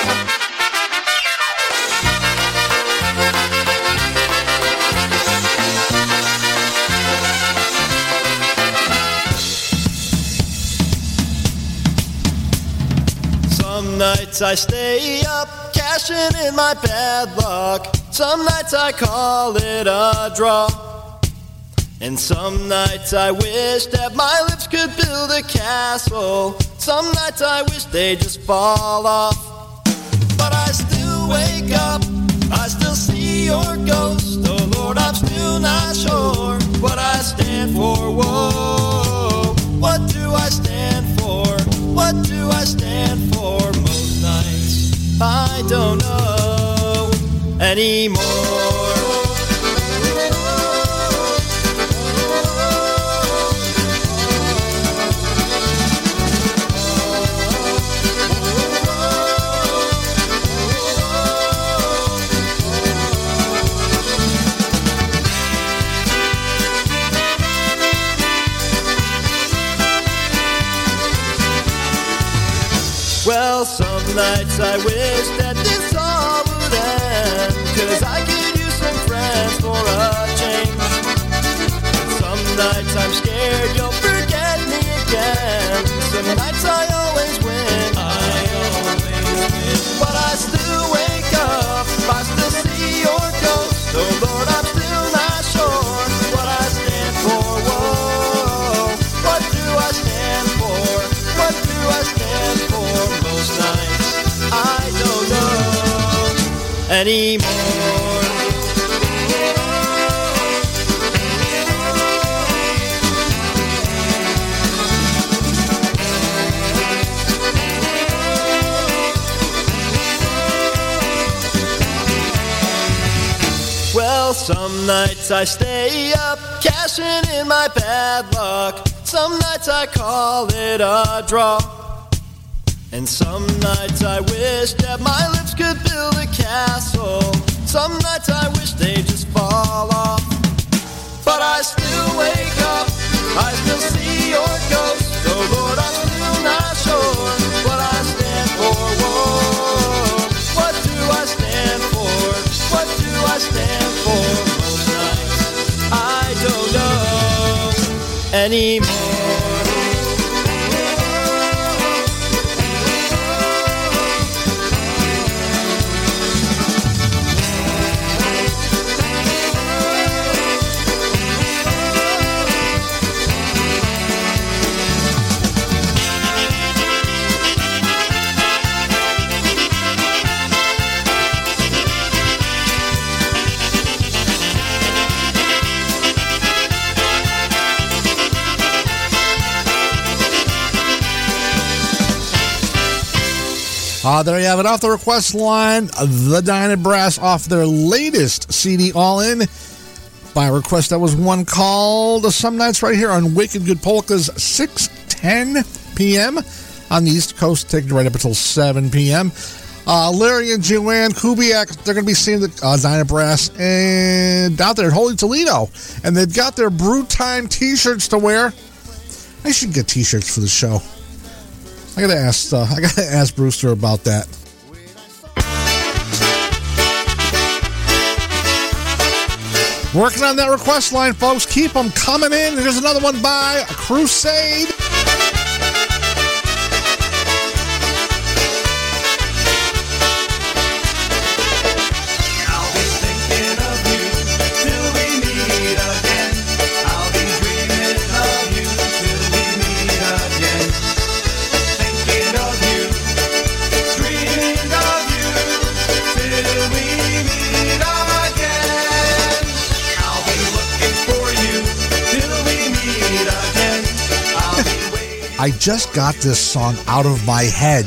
nights I stay up, cashing in my bad luck. Some nights I call it a draw. And some nights I wish that my lips could build a castle. Some nights I wish they just fall off. But I still wake up, I still see your ghost. Oh Lord, I'm still not sure what I stand for. Whoa, what do I stand for? What do I stand for? I don't know anymore. Well, some nights I wish that this all would end. Cause I could use some friends for a change. Some nights I'm scared you'll forget me again. Some nights I anymore. Well, some nights I stay up, cashing in my bad luck. Some nights I call it a draw. And some nights I wish that my could build a castle. Some nights I wish they'd just fall off. But I still wake up, I still see your ghost. Oh Lord, I'm still not sure what I stand for. What do I stand for? What do I stand for? Most nights I don't know anymore. Have it off the request line. The Dyna Brass off their latest CD, All In. By request, that was one called Some Nights right here on Wicked Good Polkas, 6.10 p.m. on the East Coast, taking right up until 7 p.m. Uh, Larry and Joanne Kubiak, they're going to be seeing the uh, Dyna Brass and out there at Holy Toledo. And they've got their Brew Time t-shirts to wear. I should get t-shirts for the show. I gotta ask. Uh, I gotta ask Brewster about that. Working on that request line, folks. Keep them coming in. Here's another one by Crusade. I just got this song out of my head.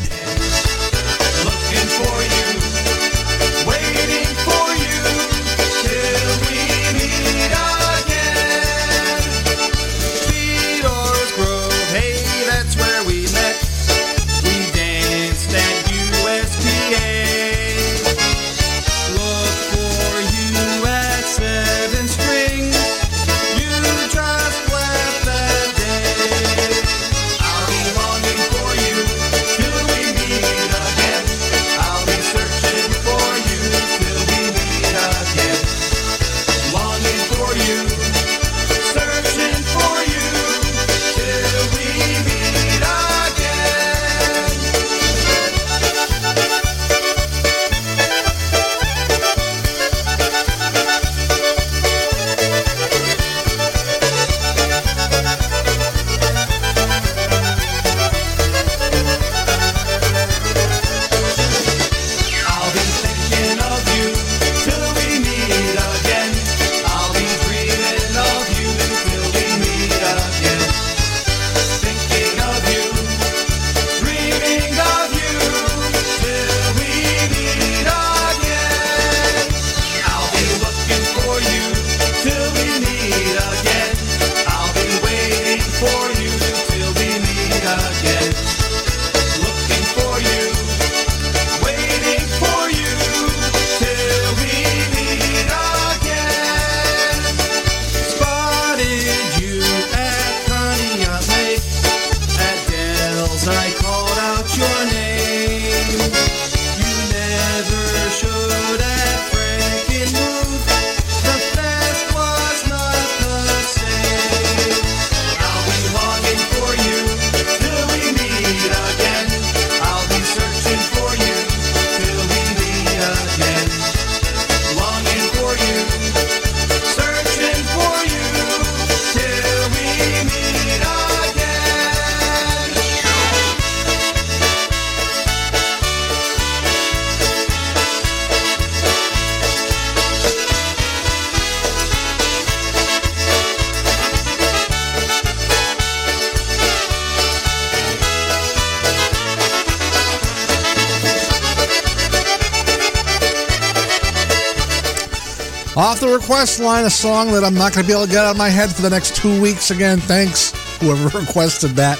Request line, a song that I'm not going to be able to get out of my head for the next two weeks again. Thanks, whoever requested that.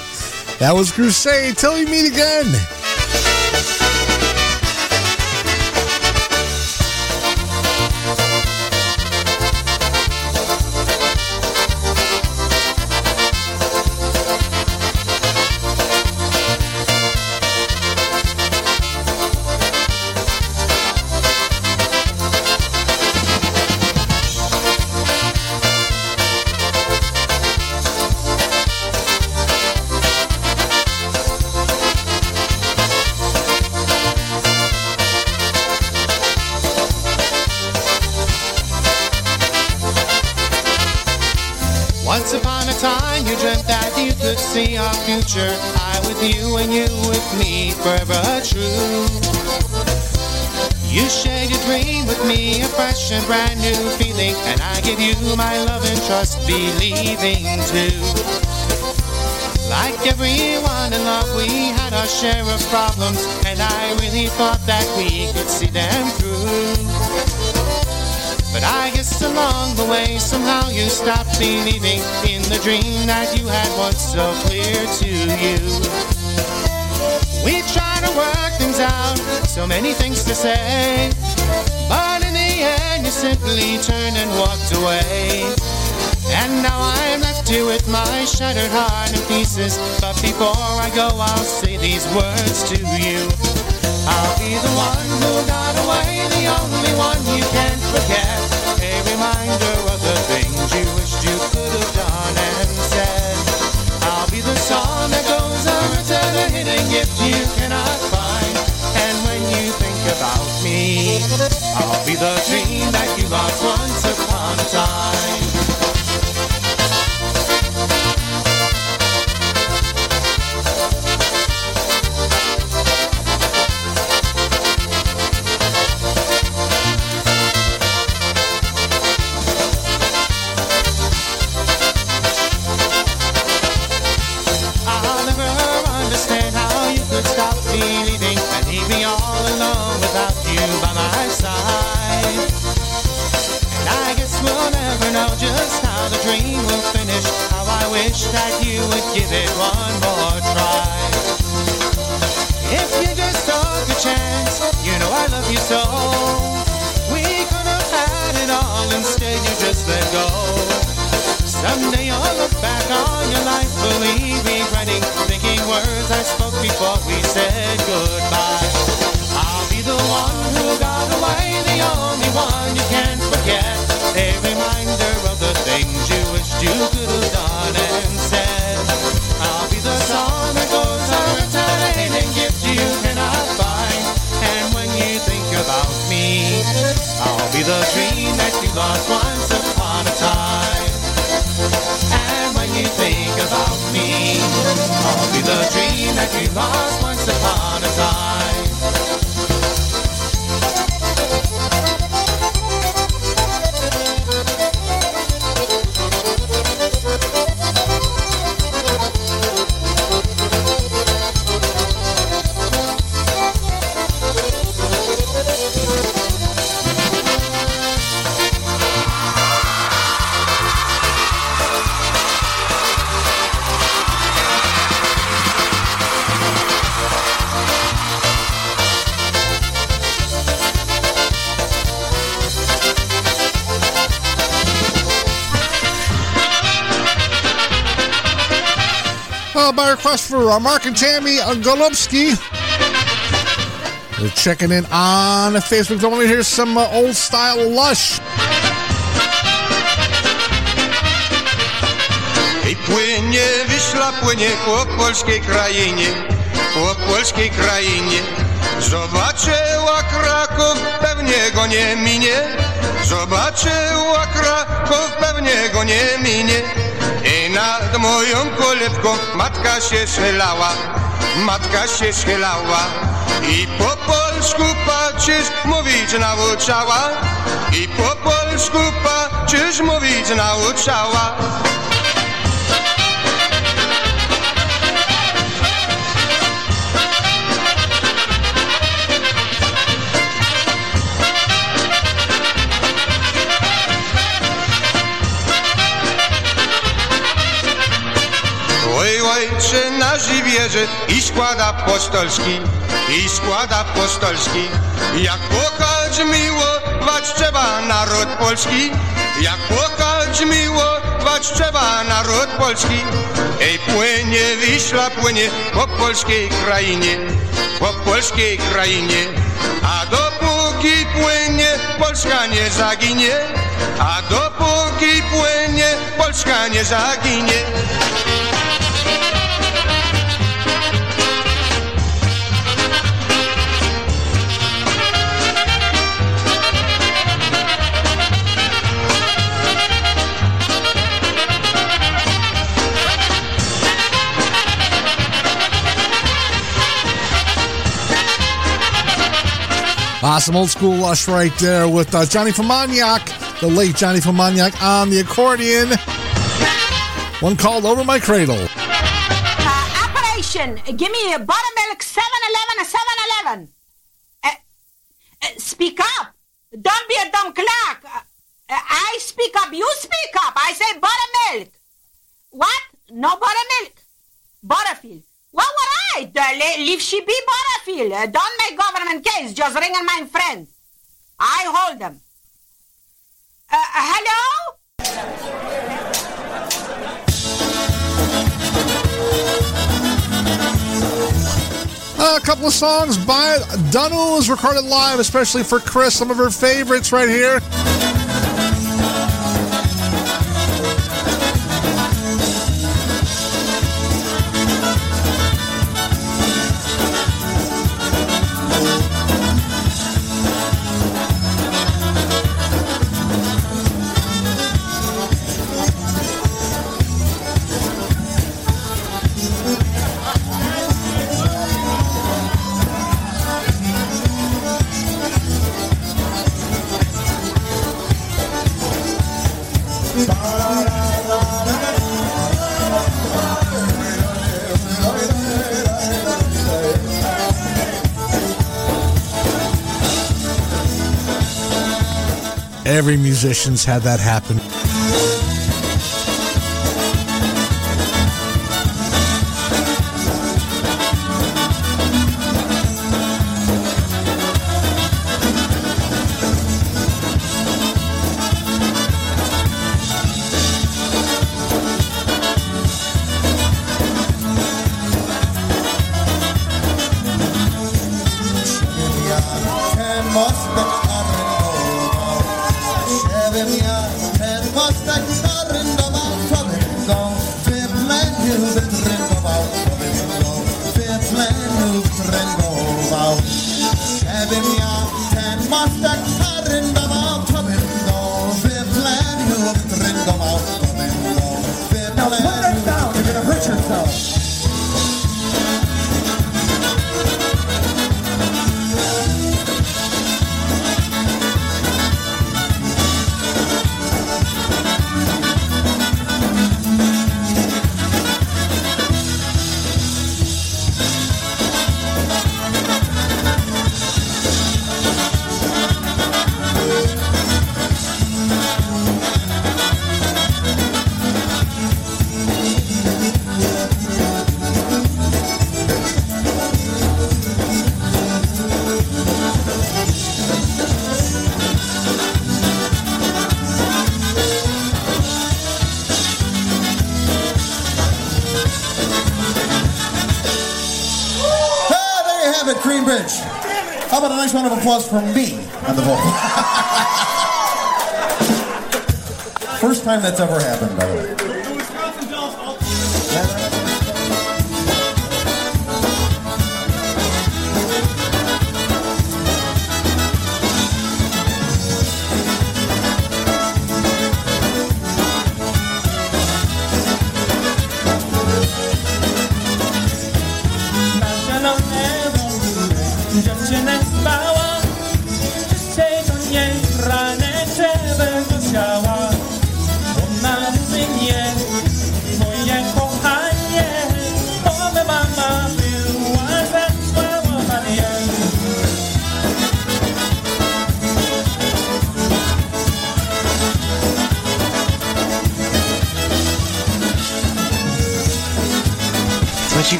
That was Crusade. Till we meet again. Future. I with you and you with me, forever true. You shared your dream with me, a fresh and brand new feeling, and I give you my love and trust, believing too. Like everyone in love, we had our share of problems, and I really thought that we could see them through. But I guess along the way, somehow you stopped believing in the dream that you had once so clear to you. We try to work things out, so many things to say. But in the end, you simply turned and walked away. And now I'm left here with my shattered heart in pieces. But before I go, I'll say these words to you. I'll be the one who got away, the only one you can't forget. Song that goes on return, a hidden gift you cannot find. And when you think about me, I'll be the dream that you lost once upon a time. We the dream that we lost once upon a time. For uh, Mark and Tammy Golubsky. They're checking in on Facebook. Don't want to hear some uh, old style lush. I płynie, Wisła płynie po polskiej krainie, po polskiej krainie. Zobaczyła Kraków, pewnie go nie minie. Zobaczyła Kraków, pewnie go nie minie. Nad moją kolebką matka się schylała, matka się schylała. I po polsku patrzysz, mówić nauczała. I po polsku patrzysz, mówić nauczała. I skład apostolski, i skład apostolski. Jak kochać miłować trzeba naród polski, jak kochać miłować trzeba naród polski. Ej, płynie Wiśla, płynie po polskiej krainie, po polskiej krainie. A dopóki płynie, Polska nie zaginie, a dopóki płynie, Polska nie zaginie. Awesome old school lush right there with uh, Johnny Famagnac, the late Johnny Famagnac on the accordion. One called Over My Cradle. Uh, operation, give me a bottle couple of songs by Dunnell was recorded live, especially for Chris, some of her favorites right here. musicians had that happen.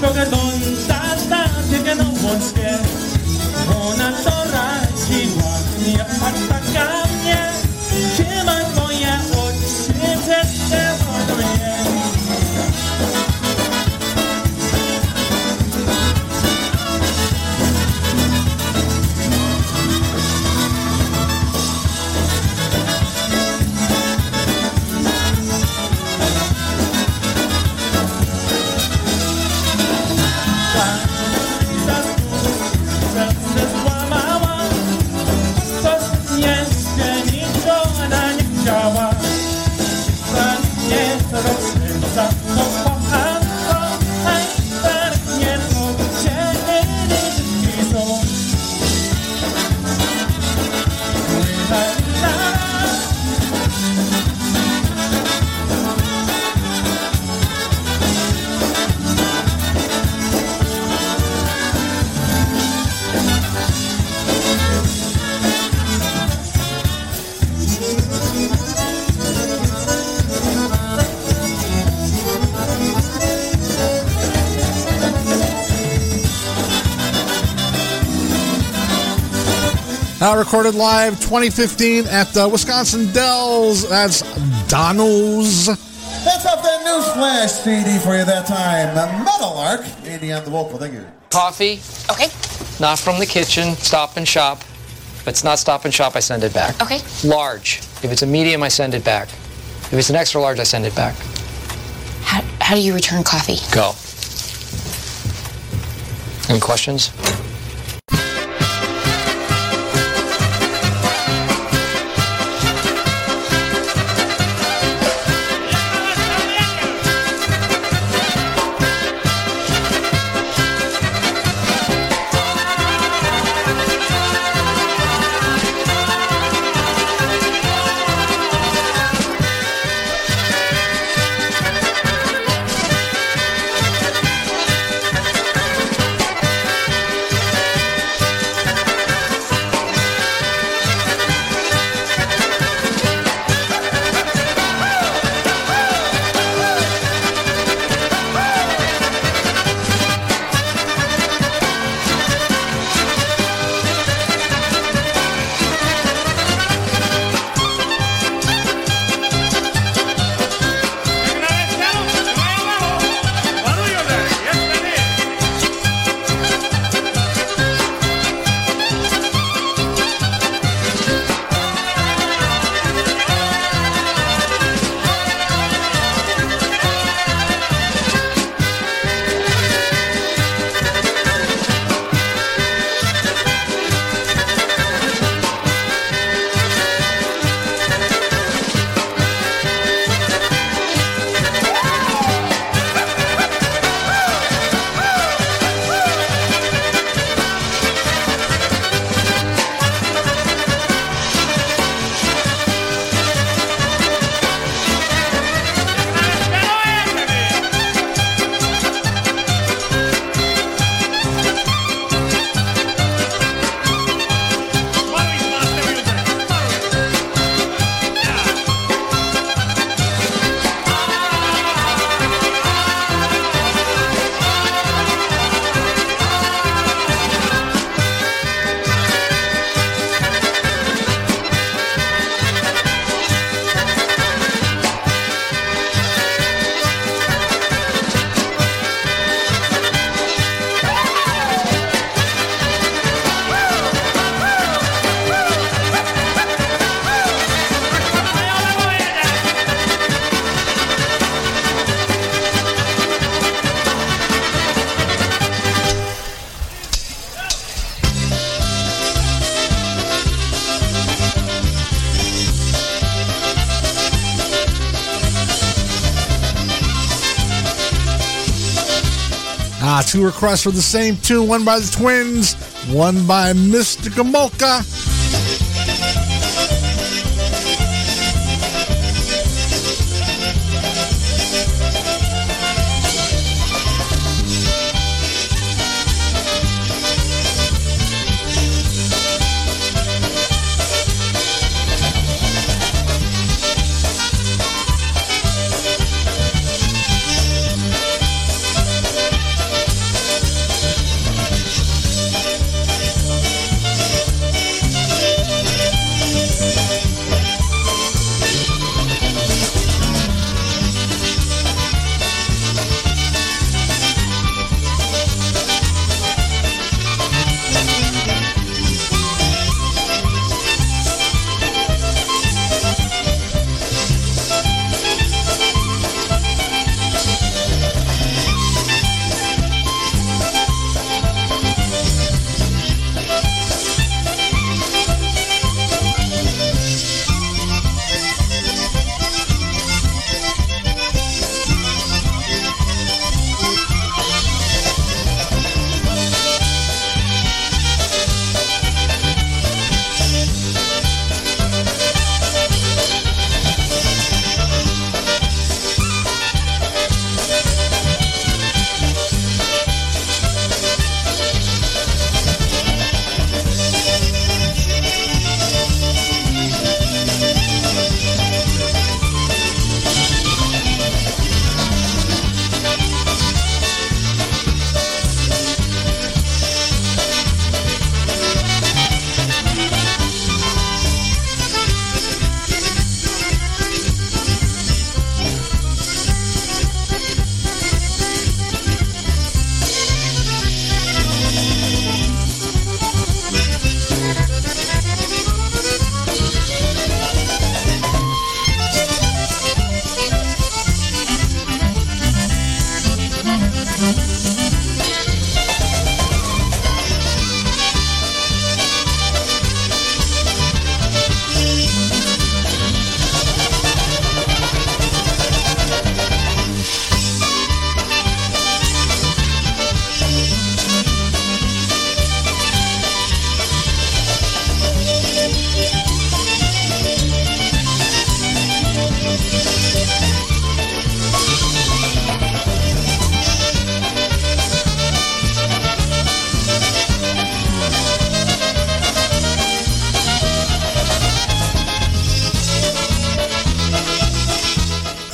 Porque that dance, you can know once. Recorded live 2015 at the Wisconsin Dells. That's Dono's. That's off that Newsflash CD for you that time. The Metal Arc. Andy on the vocal. Thank you. Coffee. Okay. Not from the kitchen. Stop and shop. If it's not stop and shop, I send it back. Okay. Large. If it's a medium, I send it back. If it's an extra large, I send it back. How, how do you return coffee? Go. Any questions? Two requests for the same tune. One by the Twins, one by Mr. Gomulka.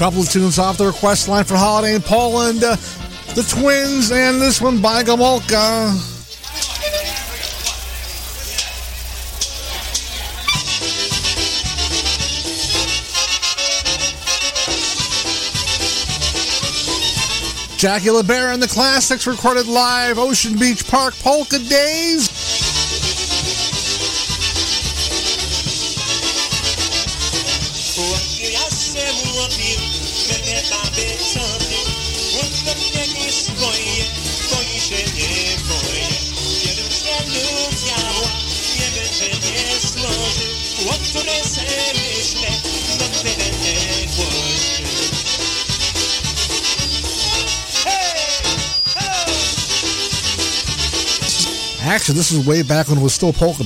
Couple of tunes off the request line for Holiday in Poland, uh, the Twins, and this one by Gomulka. Jackie LeBaron and the Classics recorded live Ocean Beach Park Polka Days. Actually, this is way back when it was still Polka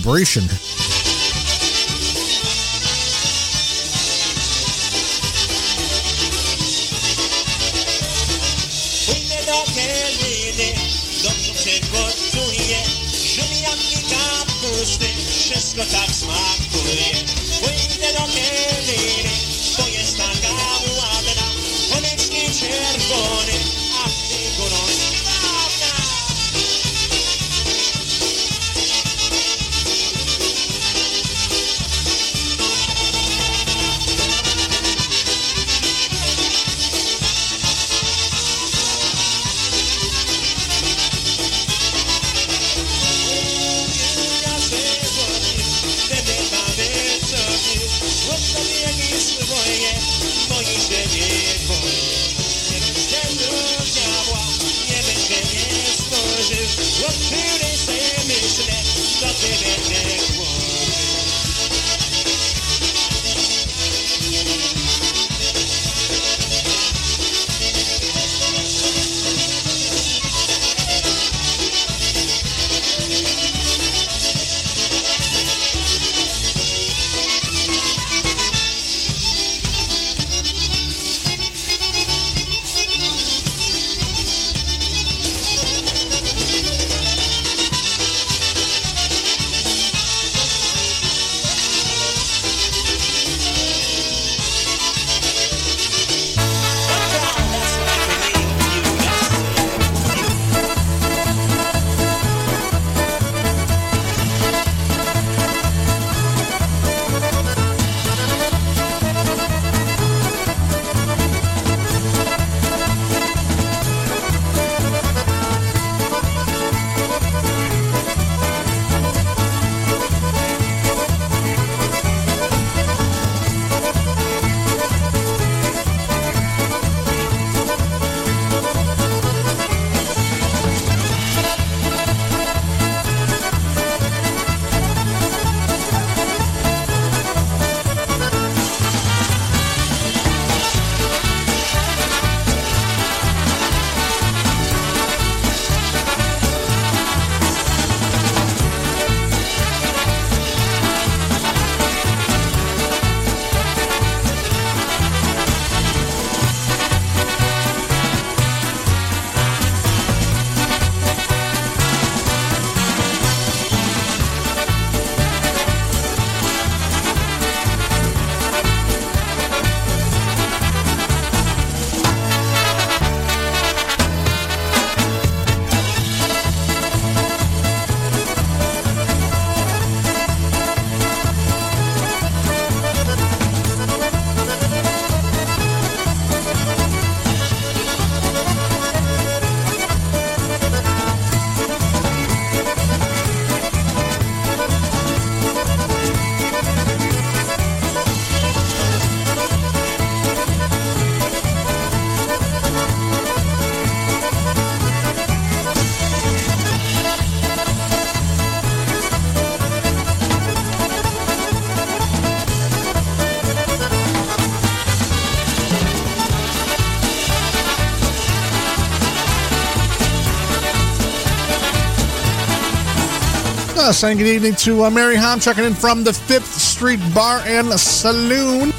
saying good evening to uh, Mary Hahn checking in from the Fifth Street Bar and Saloon.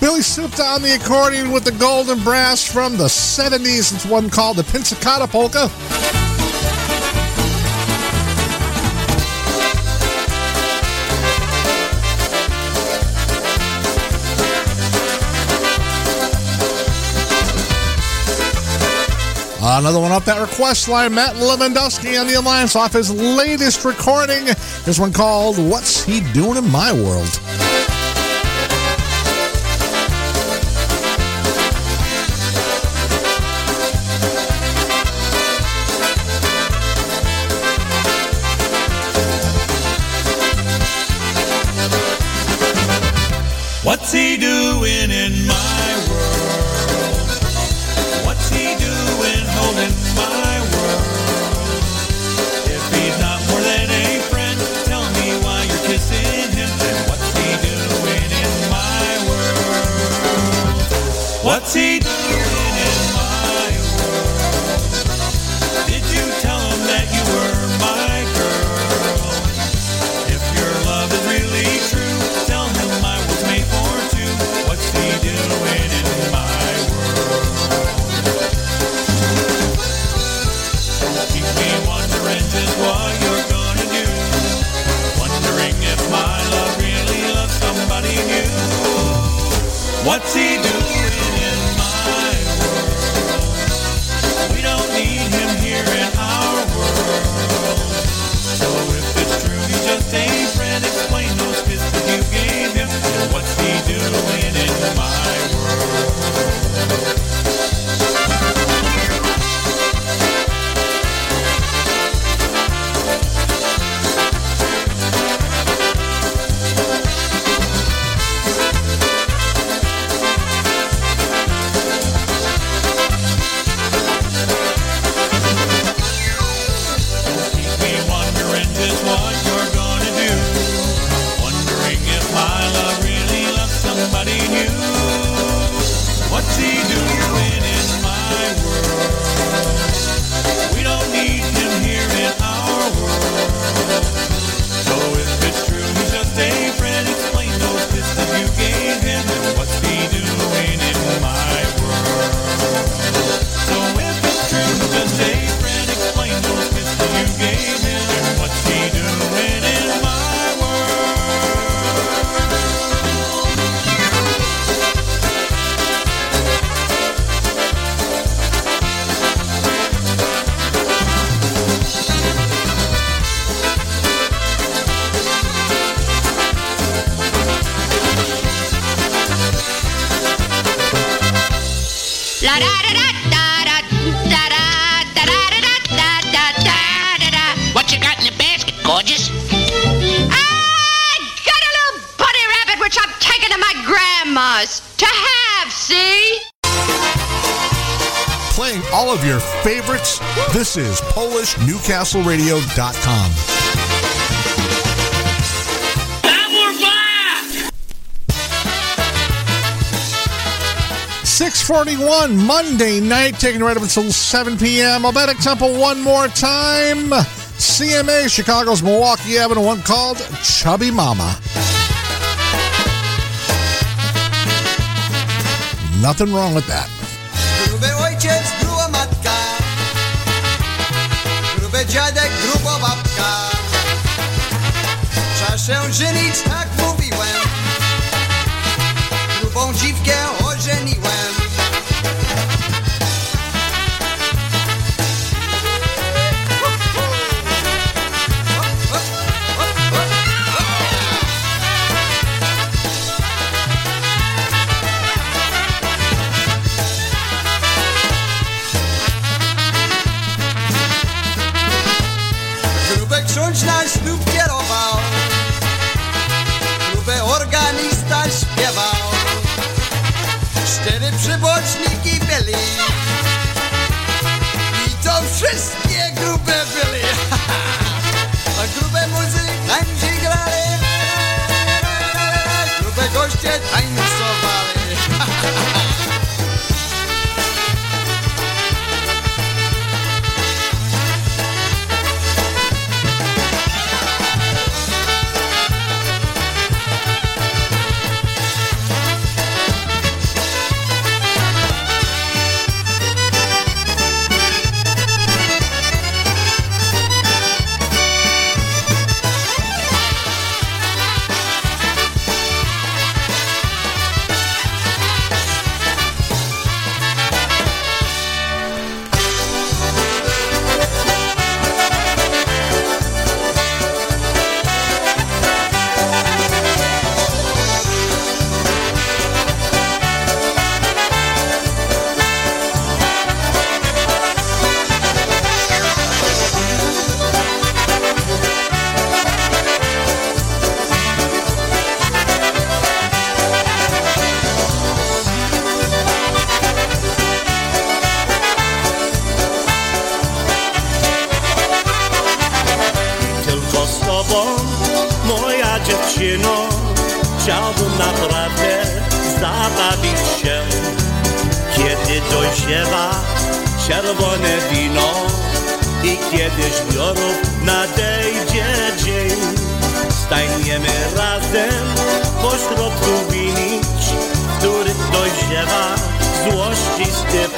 Billy Supta on the accordion with the golden brass from the 70s. It's one called the Pensacola Polka. Another one off that request line, Matt Lewandowski on the Alliance off his latest recording. This one called What's He Doing in My World? favorites. This is PolishNewcastleRadio.com. Six forty-one Monday night, taking right up until seven p.m. Albetic Temple one more time. CMA Chicago's Milwaukee Avenue, one called Chubby Mama. Nothing wrong with that.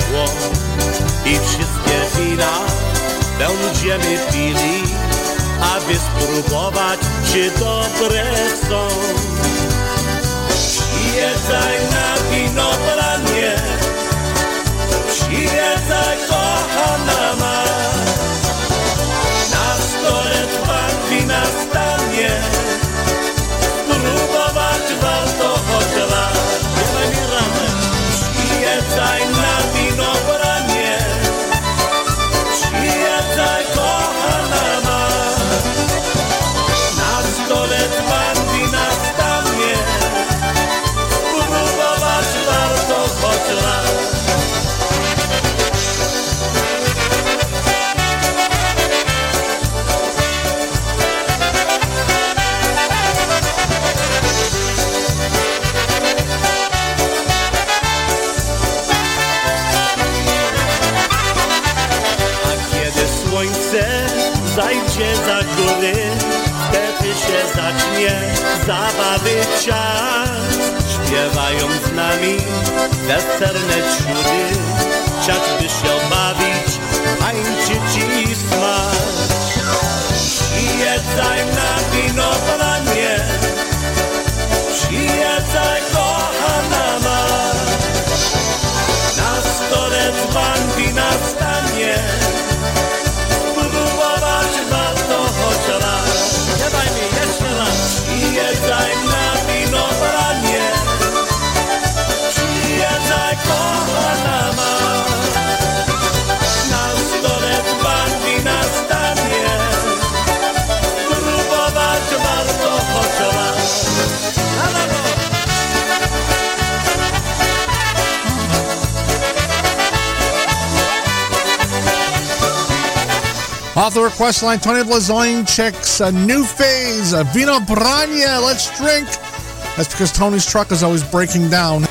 Ciepło i wszystkie wina będziemy pili, aby spróbować, czy dobre są. Przyjeżdżaj na winobranie, przyjeżdżaj kochana ma. Zabawy czas. Śpiewają z nami weserne ciury, czas by się bawić, tańczyć i smać. Przyjeżdżaj na winobranie, przyjeżdżaj kochana ma. Na stole dzban wina stanie Off the request line, Tony Blazonczyk's a new phase, a Winobranie. Let's drink. That's because Tony's truck is always breaking down.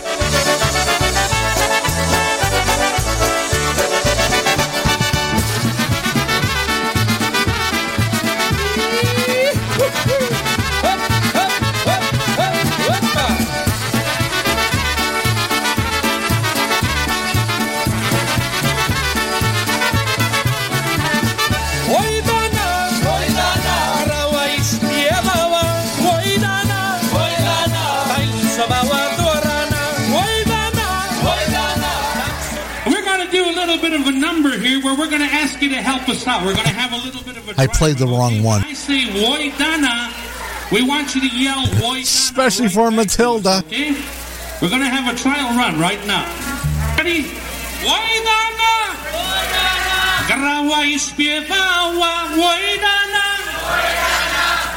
Out. We're going to have a little bit of a I played the wrong one. I say. We want you to yell Especially for Matilda. Okay? We're going to have a trial run right now. Ready? Woy Dana! Grała i śpiewała!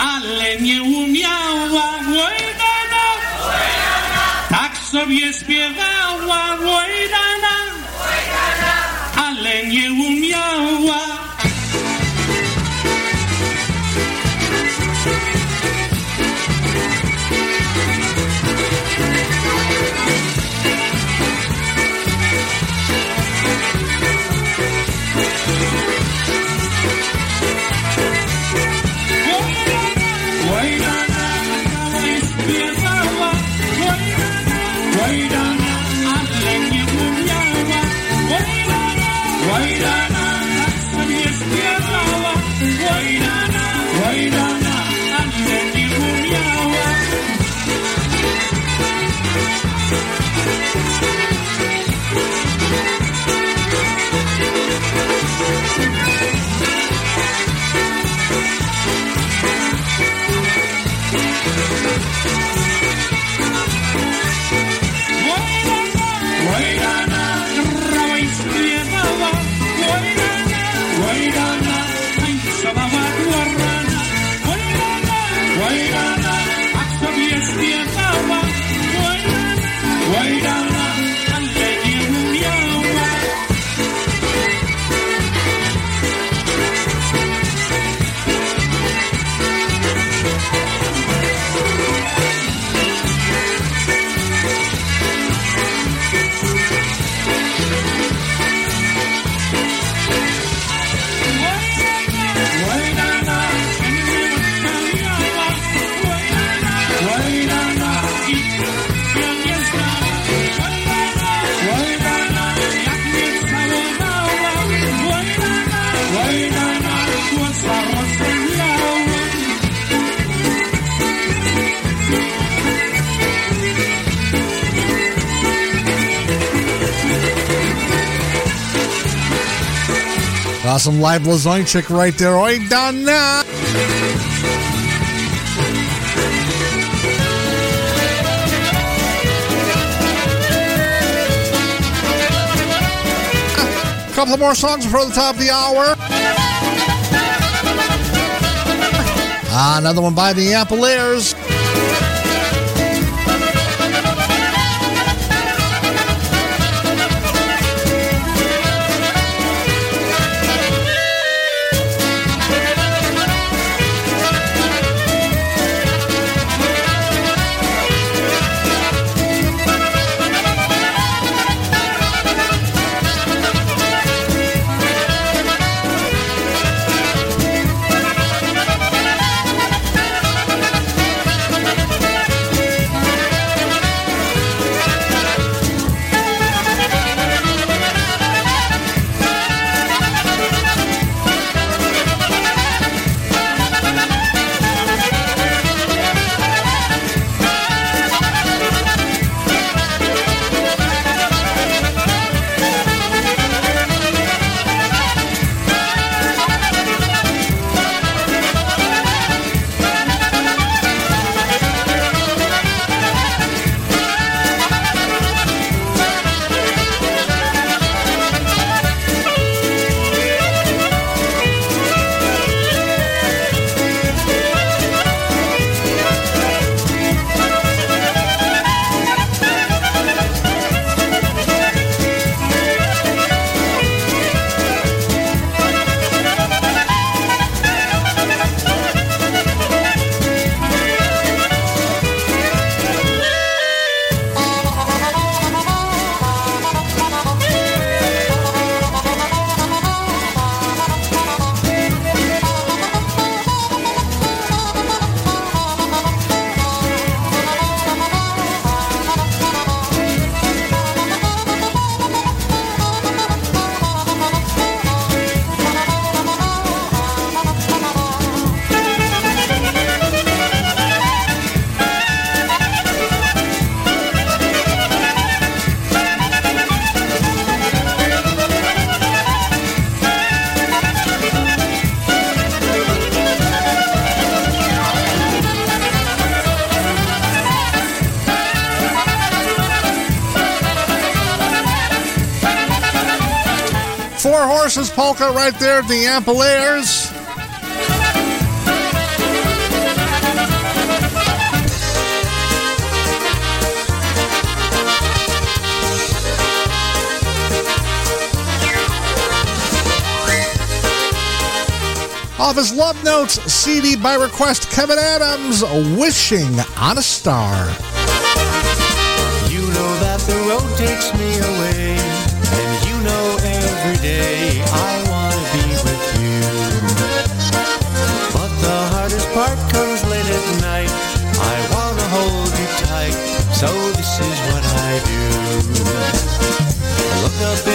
Ale nie umiała! Tak sobie śpiewała! Ale nie umiała Some live Blazonczyk right there. Oi, Donna. A couple more songs before the top of the hour. Ah, another one by the Ampol-Aires. Horses Polka right there at the Ampol-Aires. Off his Love Notes CD by request, Kevin Adams, Wishing on a Star. You know that the road takes me away, I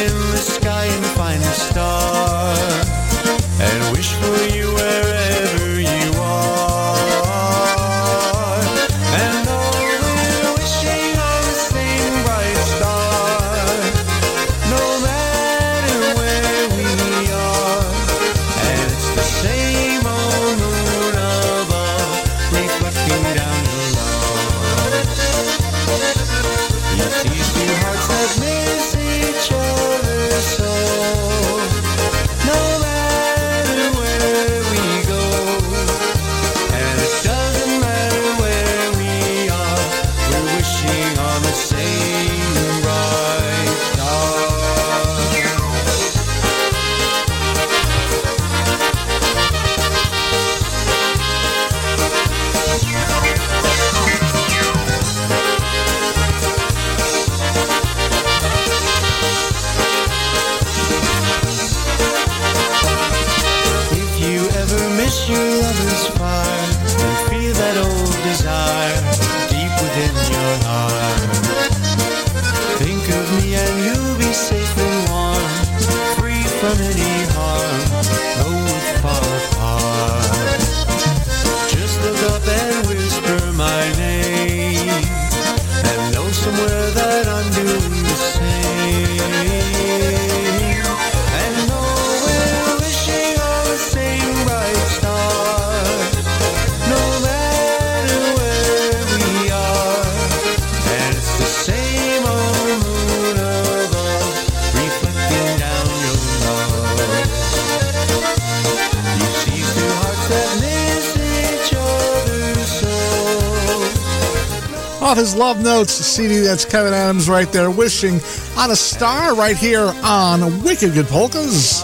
That's Kevin Adams right there, wishing on a star right here on Wicked Good Polkas.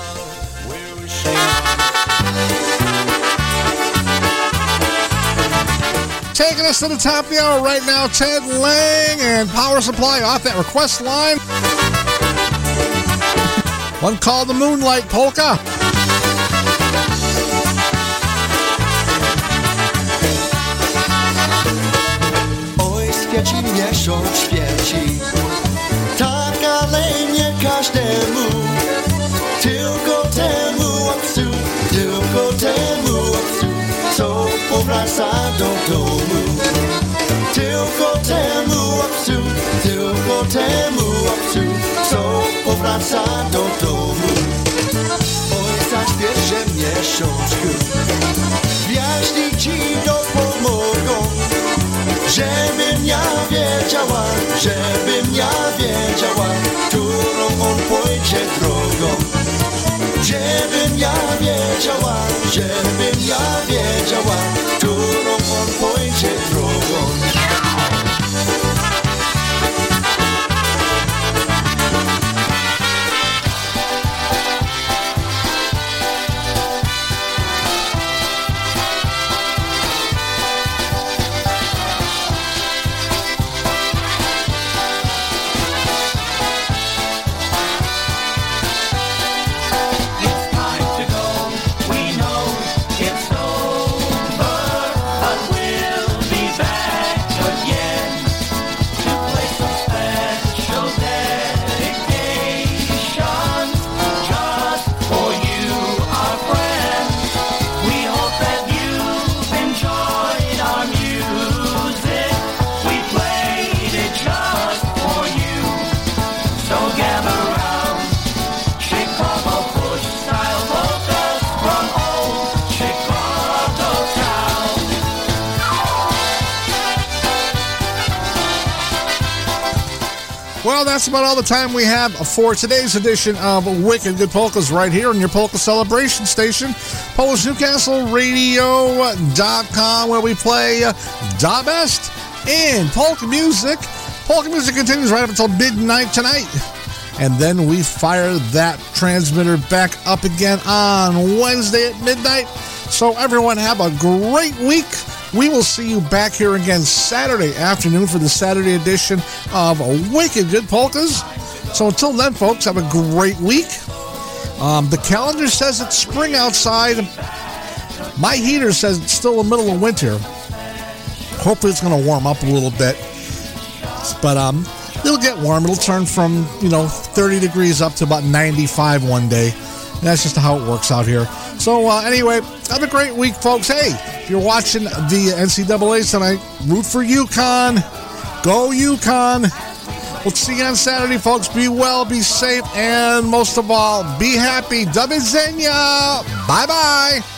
Taking us to the top of the hour right now, Ted Lang and Power Supply off that request line. One called the Moonlight Polka. Miesiąc, nie każdemu Tylko temu obcu Tylko temu obcu Co powraca do domu. Tylko temu obcu Tylko temu obcu Co powraca do domu. Oj, zaśpieszę miesiączku Gwiaździ ci dopomogą Żebym ja wiedziała, żebym ja wiedziała, którą on pójdzie drogą. Żebym ja wiedziała, żebym ja wiedziała, którą on pójdzie drogą. About all the time we have for today's edition of Wicked Good Polkas right here on your Polka Celebration Station, PolishNewcastleRadio.com, where we play uh, the best in polka music. Polka music continues right up until midnight tonight. And then we fire that transmitter back up again on Wednesday at midnight. So, everyone, have a great week. We will see you back here again Saturday afternoon for the Saturday edition of Wicked Good Polkas. So, until then, folks, have a great week. Um, the calendar says it's spring outside. My heater says it's still the middle of winter. Hopefully, it's going to warm up a little bit. But um, it'll get warm. It'll turn from, you know, 30 degrees up to about 95 one day. That's just how it works out here. So, uh, anyway, have a great week, folks. Hey, if you're watching the NCAA tonight, root for UConn. Go UConn. We'll see you on Saturday, folks. Be well, be safe, and most of all, be happy. Dubizenya. Bye bye.